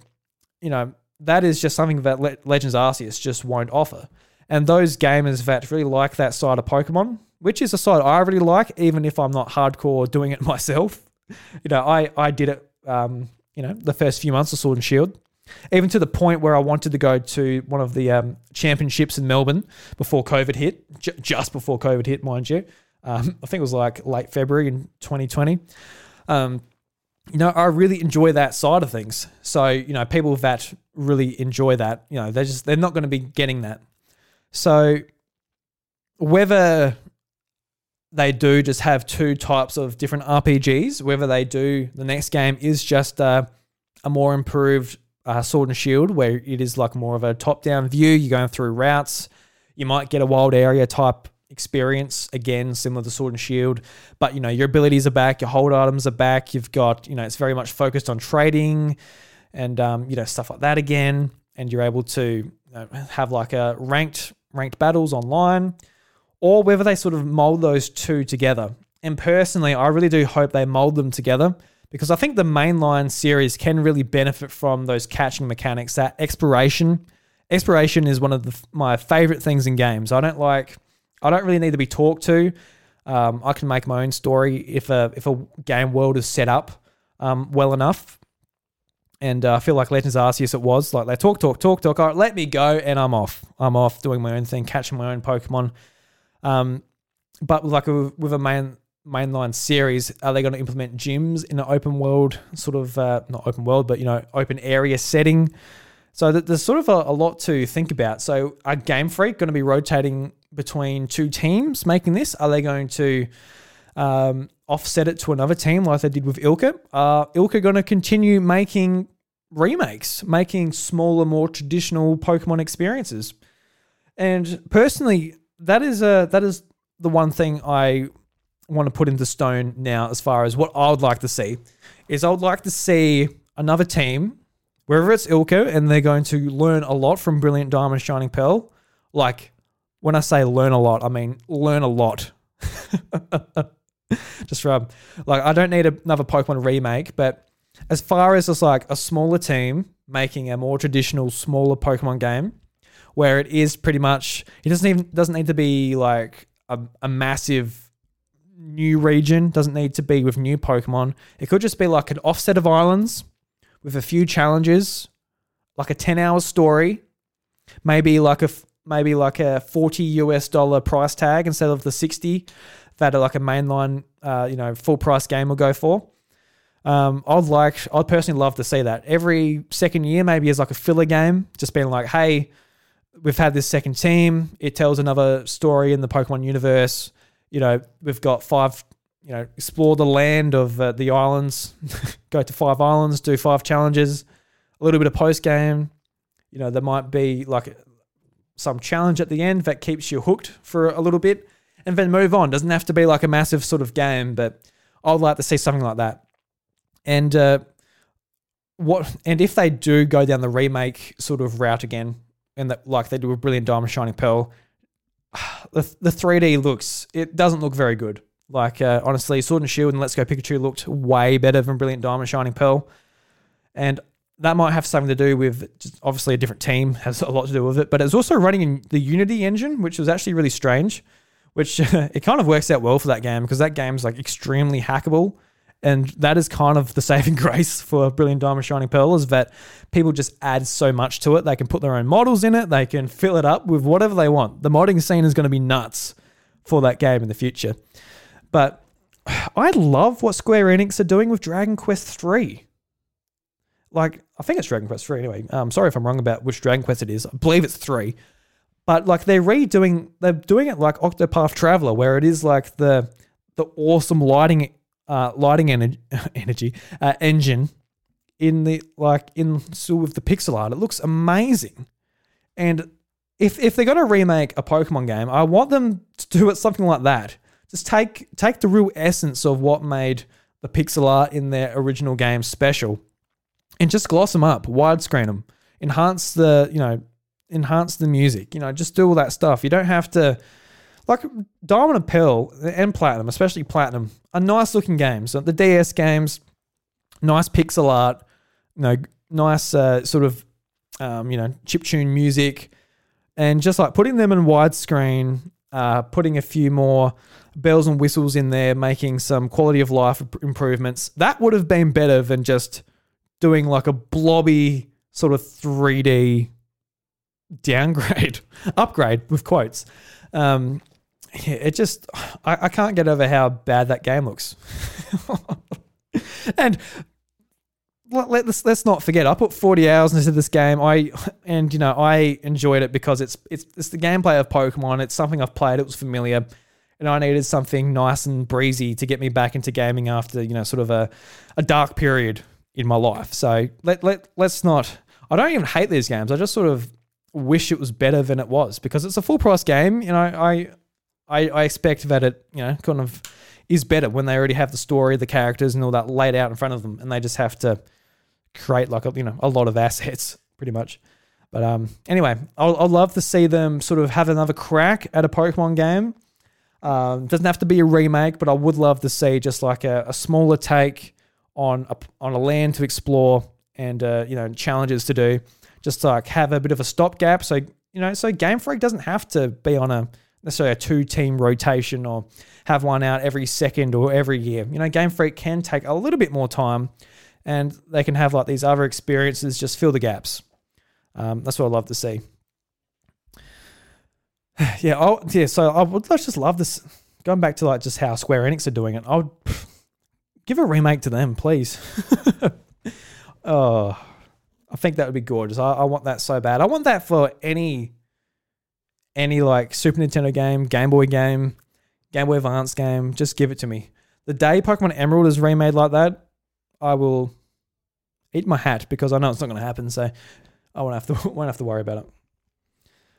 you know, that is just something that Le- Legends Arceus just won't offer. And those gamers that really like that side of Pokemon, which is a side I really like, even if I'm not hardcore doing it myself. You know, I, I did it, um, you know, the first few months of Sword and Shield, even to the point where I wanted to go to one of the um, championships in Melbourne before COVID hit, j- just before COVID hit, mind you. Um, I think it was like late February in 2020. Um, you know, I really enjoy that side of things. So, you know, people that really enjoy that, you know, they're just, they're not going to be getting that. So whether they do just have two types of different RPGs, whether they do the next game is just a, a more improved uh, Sword and Shield, where it is like more of a top down view, you're going through routes. You might get a wild area type experience again similar to sword and shield but you know your abilities are back your hold items are back. You've got you know it's very much focused on trading and um, you know stuff like that again. And you're able to you know, have like a ranked ranked battles online, or whether they sort of mold those two together. And personally, I really do hope they mold them together because I think the mainline series can really benefit from those catching mechanics. That exploration, exploration is one of the, my favorite things in games. I don't like, I don't really need to be talked to. Um, I can make my own story if a if a game world is set up um, well enough. And uh, I feel like Legends Arceus it was like they talk, talk, talk, talk. All right, let me go, and I'm off. I'm off doing my own thing, catching my own Pokemon. Um, but like a, with a main mainline series, are they going to implement gyms in an open world sort of uh, not open world, but you know, open area setting? So there's sort of a, a lot to think about. So are Game Freak going to be rotating between two teams making this? Are they going to um, offset it to another team like they did with ILCA? Are ILCA going to continue making remakes, making smaller, more traditional Pokemon experiences. And personally, that is a that is the one thing I want to put into stone now as far as what I would like to see is I would like to see another team, wherever it's ILCA, and they're going to learn a lot from Brilliant Diamond Shining Pearl. Like when I say learn a lot, I mean learn a lot. Just rub. Um, like I don't need another Pokemon remake, but as far as it's like a smaller team making a more traditional, smaller Pokemon game, where it is pretty much it doesn't even doesn't need to be like a, a massive new region, doesn't need to be with new Pokemon. It could just be like an offset of islands with a few challenges, like a 10 hour story, maybe like a maybe like a 40 US dollar price tag instead of the 60 that like a mainline uh, you know full price game will go for. Um, I'd like, I'd personally love to see that every second year, maybe as like a filler game, just being like, hey, we've had this second team. It tells another story in the Pokemon universe. You know, we've got five. You know, explore the land of uh, the islands, go to five islands, do five challenges, a little bit of post game. You know, there might be like some challenge at the end that keeps you hooked for a little bit, and then move on. Doesn't have to be like a massive sort of game, but I'd like to see something like that. And uh, what and if they do go down the remake sort of route again, and that like they do a brilliant Diamond Shining Pearl, the the 3D looks it doesn't look very good. Like uh, honestly, Sword and Shield and Let's Go Pikachu looked way better than Brilliant Diamond Shining Pearl, and that might have something to do with obviously a different team has a lot to do with it. But it's also running in the Unity engine, which was actually really strange. Which it kind of works out well for that game because that game's like extremely hackable and that is kind of the saving grace for Brilliant Diamond Shining Pearl is that people just add so much to it. They can put their own models in it, they can fill it up with whatever they want. The modding scene is going to be nuts for that game in the future. But I love what Square Enix are doing with Dragon Quest 3. Like, I think it's Dragon Quest 3 anyway. I'm um, sorry if I'm wrong about which Dragon Quest it is. I believe it's 3. But like they're redoing, they're doing it like Octopath Traveler, where it is like the the awesome lighting uh, lighting energy, energy uh, engine in the like in so with the pixel art. It looks amazing, and if if they're gonna remake a Pokemon game, I want them to do it something like that. Just take take the real essence of what made the pixel art in their original game special, and just gloss them up, widescreen them, enhance the you know enhance the music. You know, just do all that stuff. You don't have to like Diamond and Pearl and Platinum, especially Platinum, are nice looking games. The DS games, nice pixel art, you know, nice uh, sort of, um, you know, chip tune music, and just like putting them in widescreen, uh, putting a few more bells and whistles in there, making some quality of life improvements. That would have been better than just doing like a blobby sort of 3D downgrade, upgrade with quotes. Um, it just I, I can't get over how bad that game looks. and let, us let's not forget, I put 40 hours into this game. I and you know I enjoyed it because it's it's it's the gameplay of Pokemon. It's something I've played. It was familiar, and I needed something nice and breezy to get me back into gaming after you know sort of a a dark period in my life. So let let let's not. I don't even hate these games. I just sort of wish it was better than it was because it's a full price game. You know, I I, I expect that it, you know, kind of is better when they already have the story, the characters, and all that laid out in front of them, and they just have to create like a, you know a lot of assets, pretty much. But um, anyway, I'll, I'll love to see them sort of have another crack at a Pokemon game. Um, doesn't have to be a remake, but I would love to see just like a, a smaller take on a, on a land to explore and uh, you know challenges to do. Just like have a bit of a stopgap, so you know, so Game Freak doesn't have to be on a necessarily a two team rotation or have one out every second or every year. You know, Game Freak can take a little bit more time and they can have like these other experiences just fill the gaps. Um, that's what I love to see. yeah, oh yeah. So I would just love this. Going back to like just how Square Enix are doing it, I would give a remake to them, please. oh, I think that would be gorgeous. I, I want that so bad. I want that for any any like Super Nintendo game, Game Boy game, Game Boy Advance game, just give it to me. The day Pokemon Emerald is remade like that, I will eat my hat because I know it's not going to happen. So I won't have to won't have to worry about it.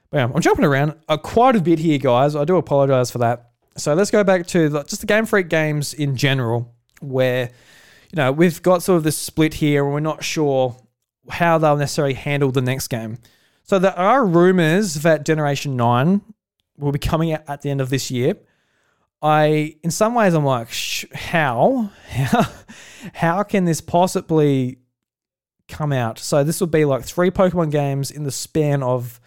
But yeah, I'm jumping around uh, quite a bit here, guys. I do apologize for that. So let's go back to the, just the Game Freak games in general, where you know we've got sort of this split here, and we're not sure how they'll necessarily handle the next game. So there are rumors that Generation Nine will be coming out at the end of this year. I, in some ways, I'm like, how, how, how can this possibly come out? So this will be like three Pokemon games in the span of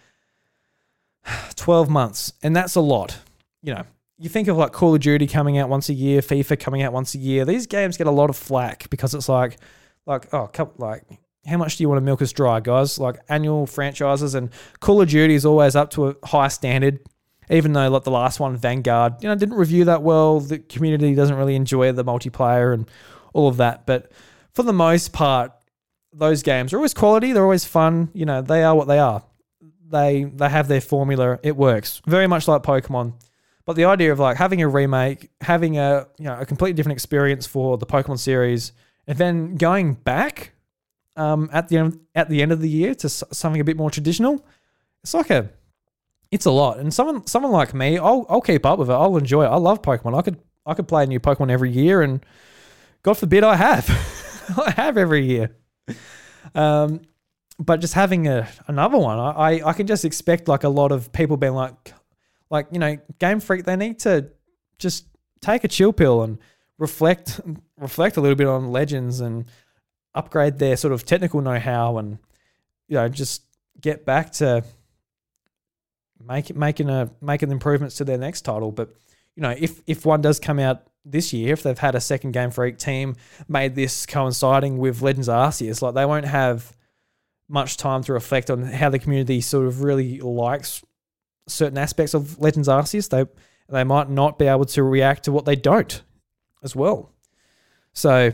12 months, and that's a lot. You know, you think of like Call of Duty coming out once a year, FIFA coming out once a year. These games get a lot of flack because it's like, like oh, like how much do you want to milk us dry, guys? Like annual franchises and Call of Duty is always up to a high standard. Even though like the last one, Vanguard, you know, didn't review that well. The community doesn't really enjoy the multiplayer and all of that. But for the most part, those games are always quality. They're always fun. You know, they are what they are. They they have their formula. It works very much like Pokemon. But the idea of like having a remake, having a you know a completely different experience for the Pokemon series, and then going back um, at the end at the end of the year to something a bit more traditional, it's like a it's a lot. And someone someone like me, I'll I'll keep up with it. I'll enjoy it. I love Pokemon. I could I could play a new Pokemon every year, and God forbid I have. I have every year. Um, but just having a another one, I I can just expect like a lot of people being like, like you know, Game Freak. They need to just take a chill pill and reflect reflect a little bit on Legends and upgrade their sort of technical know-how and you know just get back to make, making a making improvements to their next title. But you know, if if one does come out this year, if they've had a second Game for each team made this coinciding with Legends Arceus, like they won't have much time to reflect on how the community sort of really likes certain aspects of Legends Arceus. They they might not be able to react to what they don't as well. So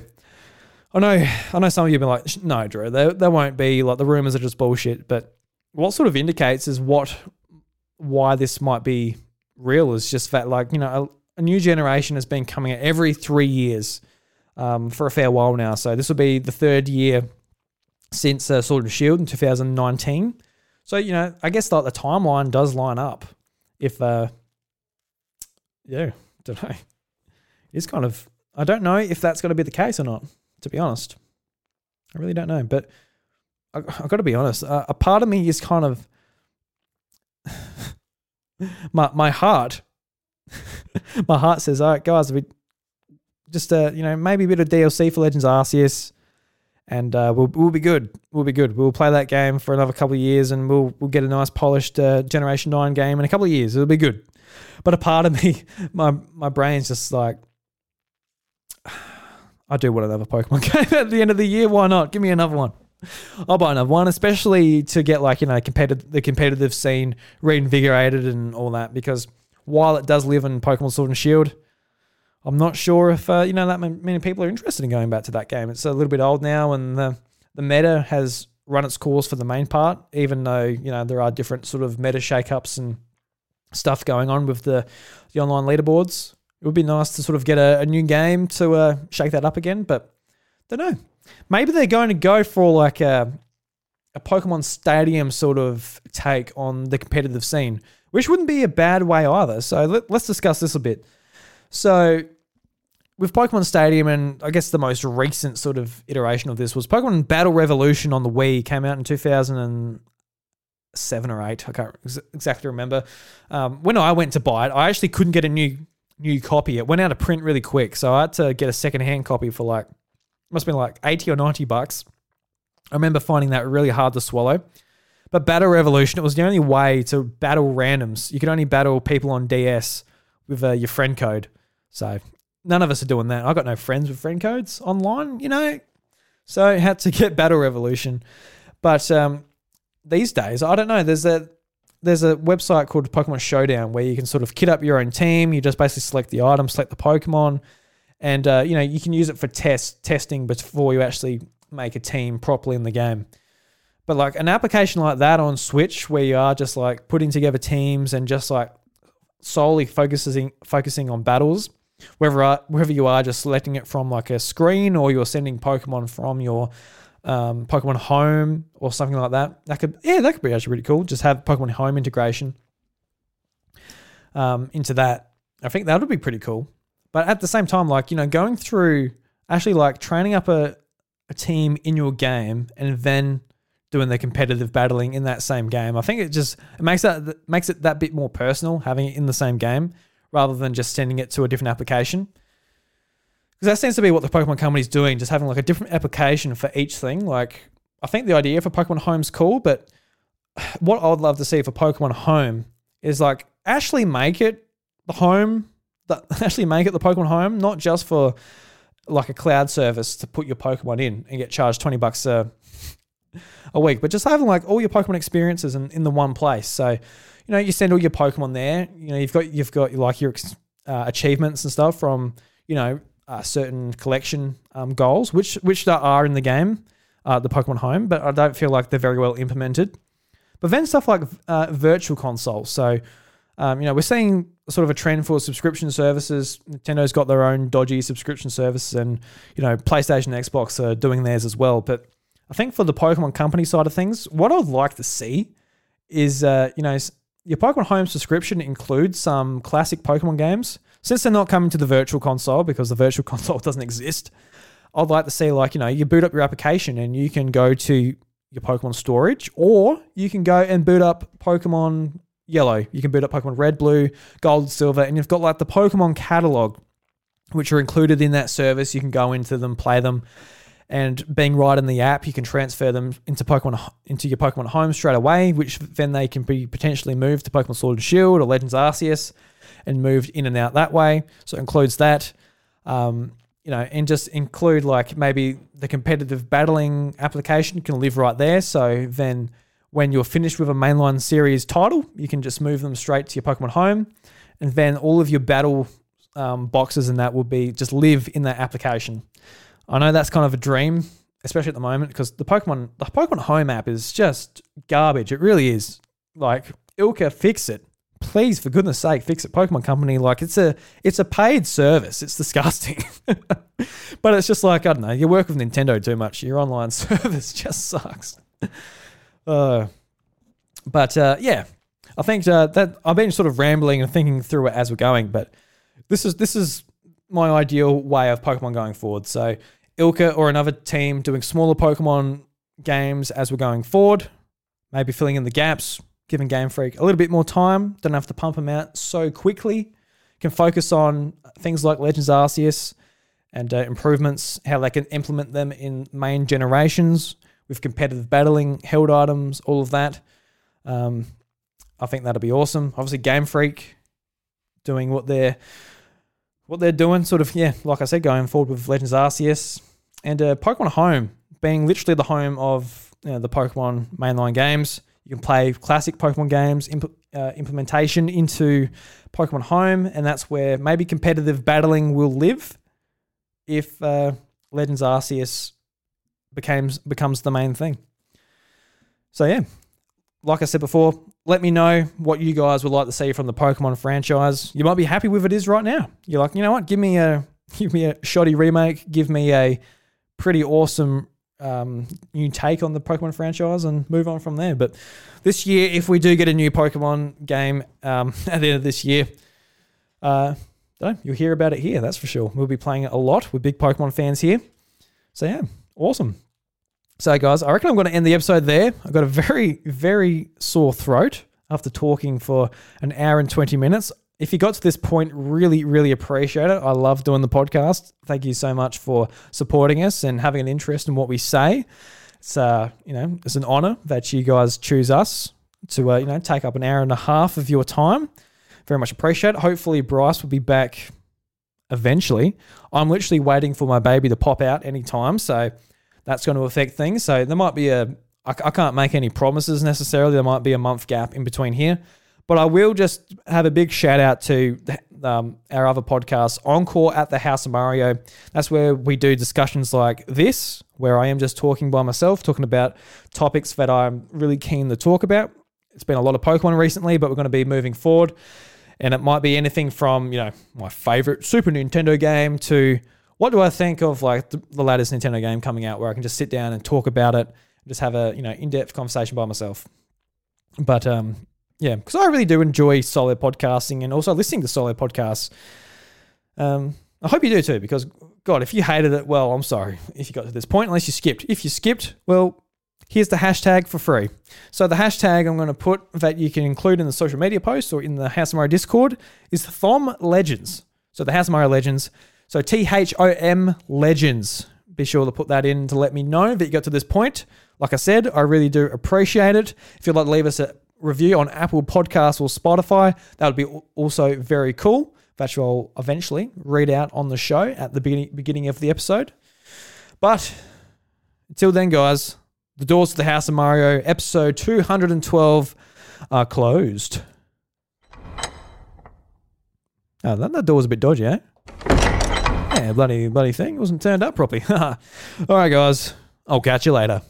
I know, I know some of you have been like, no, Drew, there, won't be like the rumors are just bullshit. But what sort of indicates is what, why this might be real is just that like you know a, a new generation has been coming out every three years um, for a fair while now. So this will be the third year since uh, Sword and Shield in 2019. So you know, I guess like the timeline does line up. If uh, yeah, don't know. It's kind of I don't know if that's going to be the case or not to be honest. I really don't know. But I, have got to be honest. Uh, a part of me is kind of my my heart. my heart says, "All right, guys, we just uh, you know maybe a bit of DLC for Legends Arceus, and uh, we'll we'll be good. We'll be good. We'll play that game for another couple of years, and we'll we'll get a nice polished uh, Generation Nine game in a couple of years. It'll be good." But a part of me, my my brain's just like, I do want another Pokemon game at the end of the year. Why not? Give me another one. I'll buy another one, especially to get like you know competitive the competitive scene reinvigorated and all that. Because while it does live in Pokemon Sword and Shield, I'm not sure if uh, you know that many people are interested in going back to that game. It's a little bit old now, and the the meta has run its course for the main part. Even though you know there are different sort of meta shakeups and stuff going on with the the online leaderboards it would be nice to sort of get a, a new game to uh, shake that up again. But don't know. Maybe they're going to go for like a a Pokemon Stadium sort of take on the competitive scene, which wouldn't be a bad way either. So let, us discuss this a bit. So with Pokemon Stadium, and I guess the most recent sort of iteration of this was Pokemon Battle Revolution on the Wii, came out in 2007 or 8. I can't exactly remember. Um, when I went to buy it, I actually couldn't get a new new copy. It went out of print really quick, so I had to get a secondhand copy for like must have been like eighty or ninety bucks. I remember finding that really hard to swallow. But Battle Revolution, it was the only way to battle randoms. You could only battle people on DS with uh, your friend code. So none of us are doing that. I got no friends with friend codes online, you know. So I had to get Battle Revolution. But um, these days, I don't know. There's a there's a website called Pokemon Showdown where you can sort of kit up your own team. You just basically select the item, select the Pokemon, and uh, you know you can use it for test testing before you actually make a team properly in the game. But like an application like that on Switch, where you are just like putting together teams and just like solely focusing focusing on battles, whether uh, whether you are just selecting it from like a screen or you're sending Pokemon from your um, Pokemon Home or something like that. That could yeah, that could be actually really cool. Just have Pokemon Home integration um, into that. I think that would be pretty cool. But at the same time, like you know, going through actually like training up a, a team in your game and then doing the competitive battling in that same game. I think it just it makes that makes it that bit more personal having it in the same game rather than just sending it to a different application. Because that seems to be what the Pokemon company's doing, just having like a different application for each thing. Like I think the idea for Pokemon Home's cool, but what I would love to see for Pokemon Home is like actually make it the home that actually make it the Pokemon Home, not just for like a cloud service to put your Pokemon in and get charged 20 bucks a, a week, but just having like all your Pokemon experiences in, in the one place. So, you know, you send all your Pokemon there, you know, you've got, you've got like your uh, achievements and stuff from, you know, uh, certain collection um, goals, which, which there are in the game, uh, the Pokemon Home, but I don't feel like they're very well implemented. But then stuff like uh, virtual consoles. So, um, you know, we're seeing sort of a trend for subscription services. Nintendo's got their own dodgy subscription service, and you know, PlayStation and Xbox are doing theirs as well. But I think for the Pokemon Company side of things, what I'd like to see is, uh, you know, your Pokemon Home subscription includes some classic Pokemon games. Since they're not coming to the Virtual Console because the Virtual Console doesn't exist, I'd like to see like you know you boot up your application and you can go to your Pokemon storage, or you can go and boot up Pokemon Yellow. You can boot up Pokemon Red, Blue, Gold, Silver, and you've got like the Pokemon catalog, which are included in that service. You can go into them, play them, and being right in the app, you can transfer them into Pokemon into your Pokemon Home straight away, which then they can be potentially moved to Pokemon Sword and Shield or Legends Arceus, and moved in and out that way. So it includes that. Um, you know, and just include like maybe the competitive battling application can live right there. So then when you're finished with a mainline series title, you can just move them straight to your Pokemon Home, and then all of your battle um, boxes and that will be just live in that application. I know that's kind of a dream, especially at the moment, because the Pokemon the Pokemon Home app is just garbage. It really is. Like ILCA, fix it, please, for goodness sake, fix it. Pokemon Company, like it's a it's a paid service. It's disgusting, but it's just like I don't know. You work with Nintendo too much. Your online service just sucks. Uh, but uh, yeah, I think uh, that I've been sort of rambling and thinking through it as we're going, but this is this is my ideal way of Pokemon going forward. So ILCA or another team doing smaller Pokemon games as we're going forward, maybe filling in the gaps, giving Game Freak a little bit more time. Don't have to pump them out so quickly. Can focus on things like Legends Arceus and uh, improvements, how they can implement them in main generations with competitive battling, held items, all of that. Um, I think that'll be awesome. Obviously, Game Freak doing what they're what they're doing, sort of yeah, like I said, going forward with Legends Arceus and uh, Pokemon Home being literally the home of you know, the Pokemon mainline games. You can play classic Pokemon games imp- uh, implementation into Pokemon Home, and that's where maybe competitive battling will live if uh, Legends Arceus becomes becomes the main thing. So yeah, like I said before, let me know what you guys would like to see from the Pokemon franchise. You might be happy with it is right now. You're like, you know what? Give me a give me a shoddy remake. Give me a pretty awesome um, new take on the Pokemon franchise and move on from there. But this year, if we do get a new Pokemon game um, at the end of this year, uh, you'll hear about it here. That's for sure. We'll be playing it a lot. We're big Pokemon fans here. So yeah, Awesome. So, guys, I reckon I'm going to end the episode there. I've got a very, very sore throat after talking for an hour and 20 minutes. If you got to this point, really, really appreciate it. I love doing the podcast. Thank you so much for supporting us and having an interest in what we say. It's uh, you know, it's an honor that you guys choose us to uh, you know take up an hour and a half of your time. Very much appreciate it. Hopefully, Bryce will be back eventually. I'm literally waiting for my baby to pop out anytime, so that's going to affect things. So there might be a, I, I can't make any promises necessarily. There might be a month gap in between here. But I will just have a big shout out to um, our other podcast, Encore at the House of Mario. That's where we do discussions like this, where I am just talking by myself, talking about topics that I'm really keen to talk about. It's been a lot of Pokemon recently, but we're going to be moving forward. And it might be anything from, you know, my favorite Super Nintendo game to what do I think of like the, the latest Nintendo game coming out where I can just sit down and talk about it, and just have a you know in depth conversation by myself. But um, yeah, because I really do enjoy solo podcasting and also listening to solo podcasts. Um, I hope you do too, because God, if you hated it, well, I'm sorry if you got to this point, unless you skipped. If you skipped, well, here's the hashtag for free. So the hashtag I'm going to put that you can include in the social media post or in the House of Mario Discord is Thom Legends. So the House of Mario Legends. So T H O M Legends. Be sure to put that in to let me know that you got to this point. Like I said, I really do appreciate it. If you'd like to leave us a review on Apple Podcasts or Spotify, that would be also very cool. That I'll eventually read out on the show at the beginning, beginning of the episode. But until then, guys, the doors to the House of Mario, episode 212, are closed. Oh, that, that door's a bit dodgy, eh? Yeah, bloody, bloody thing. It wasn't turned up properly. All right, guys. I'll catch you later.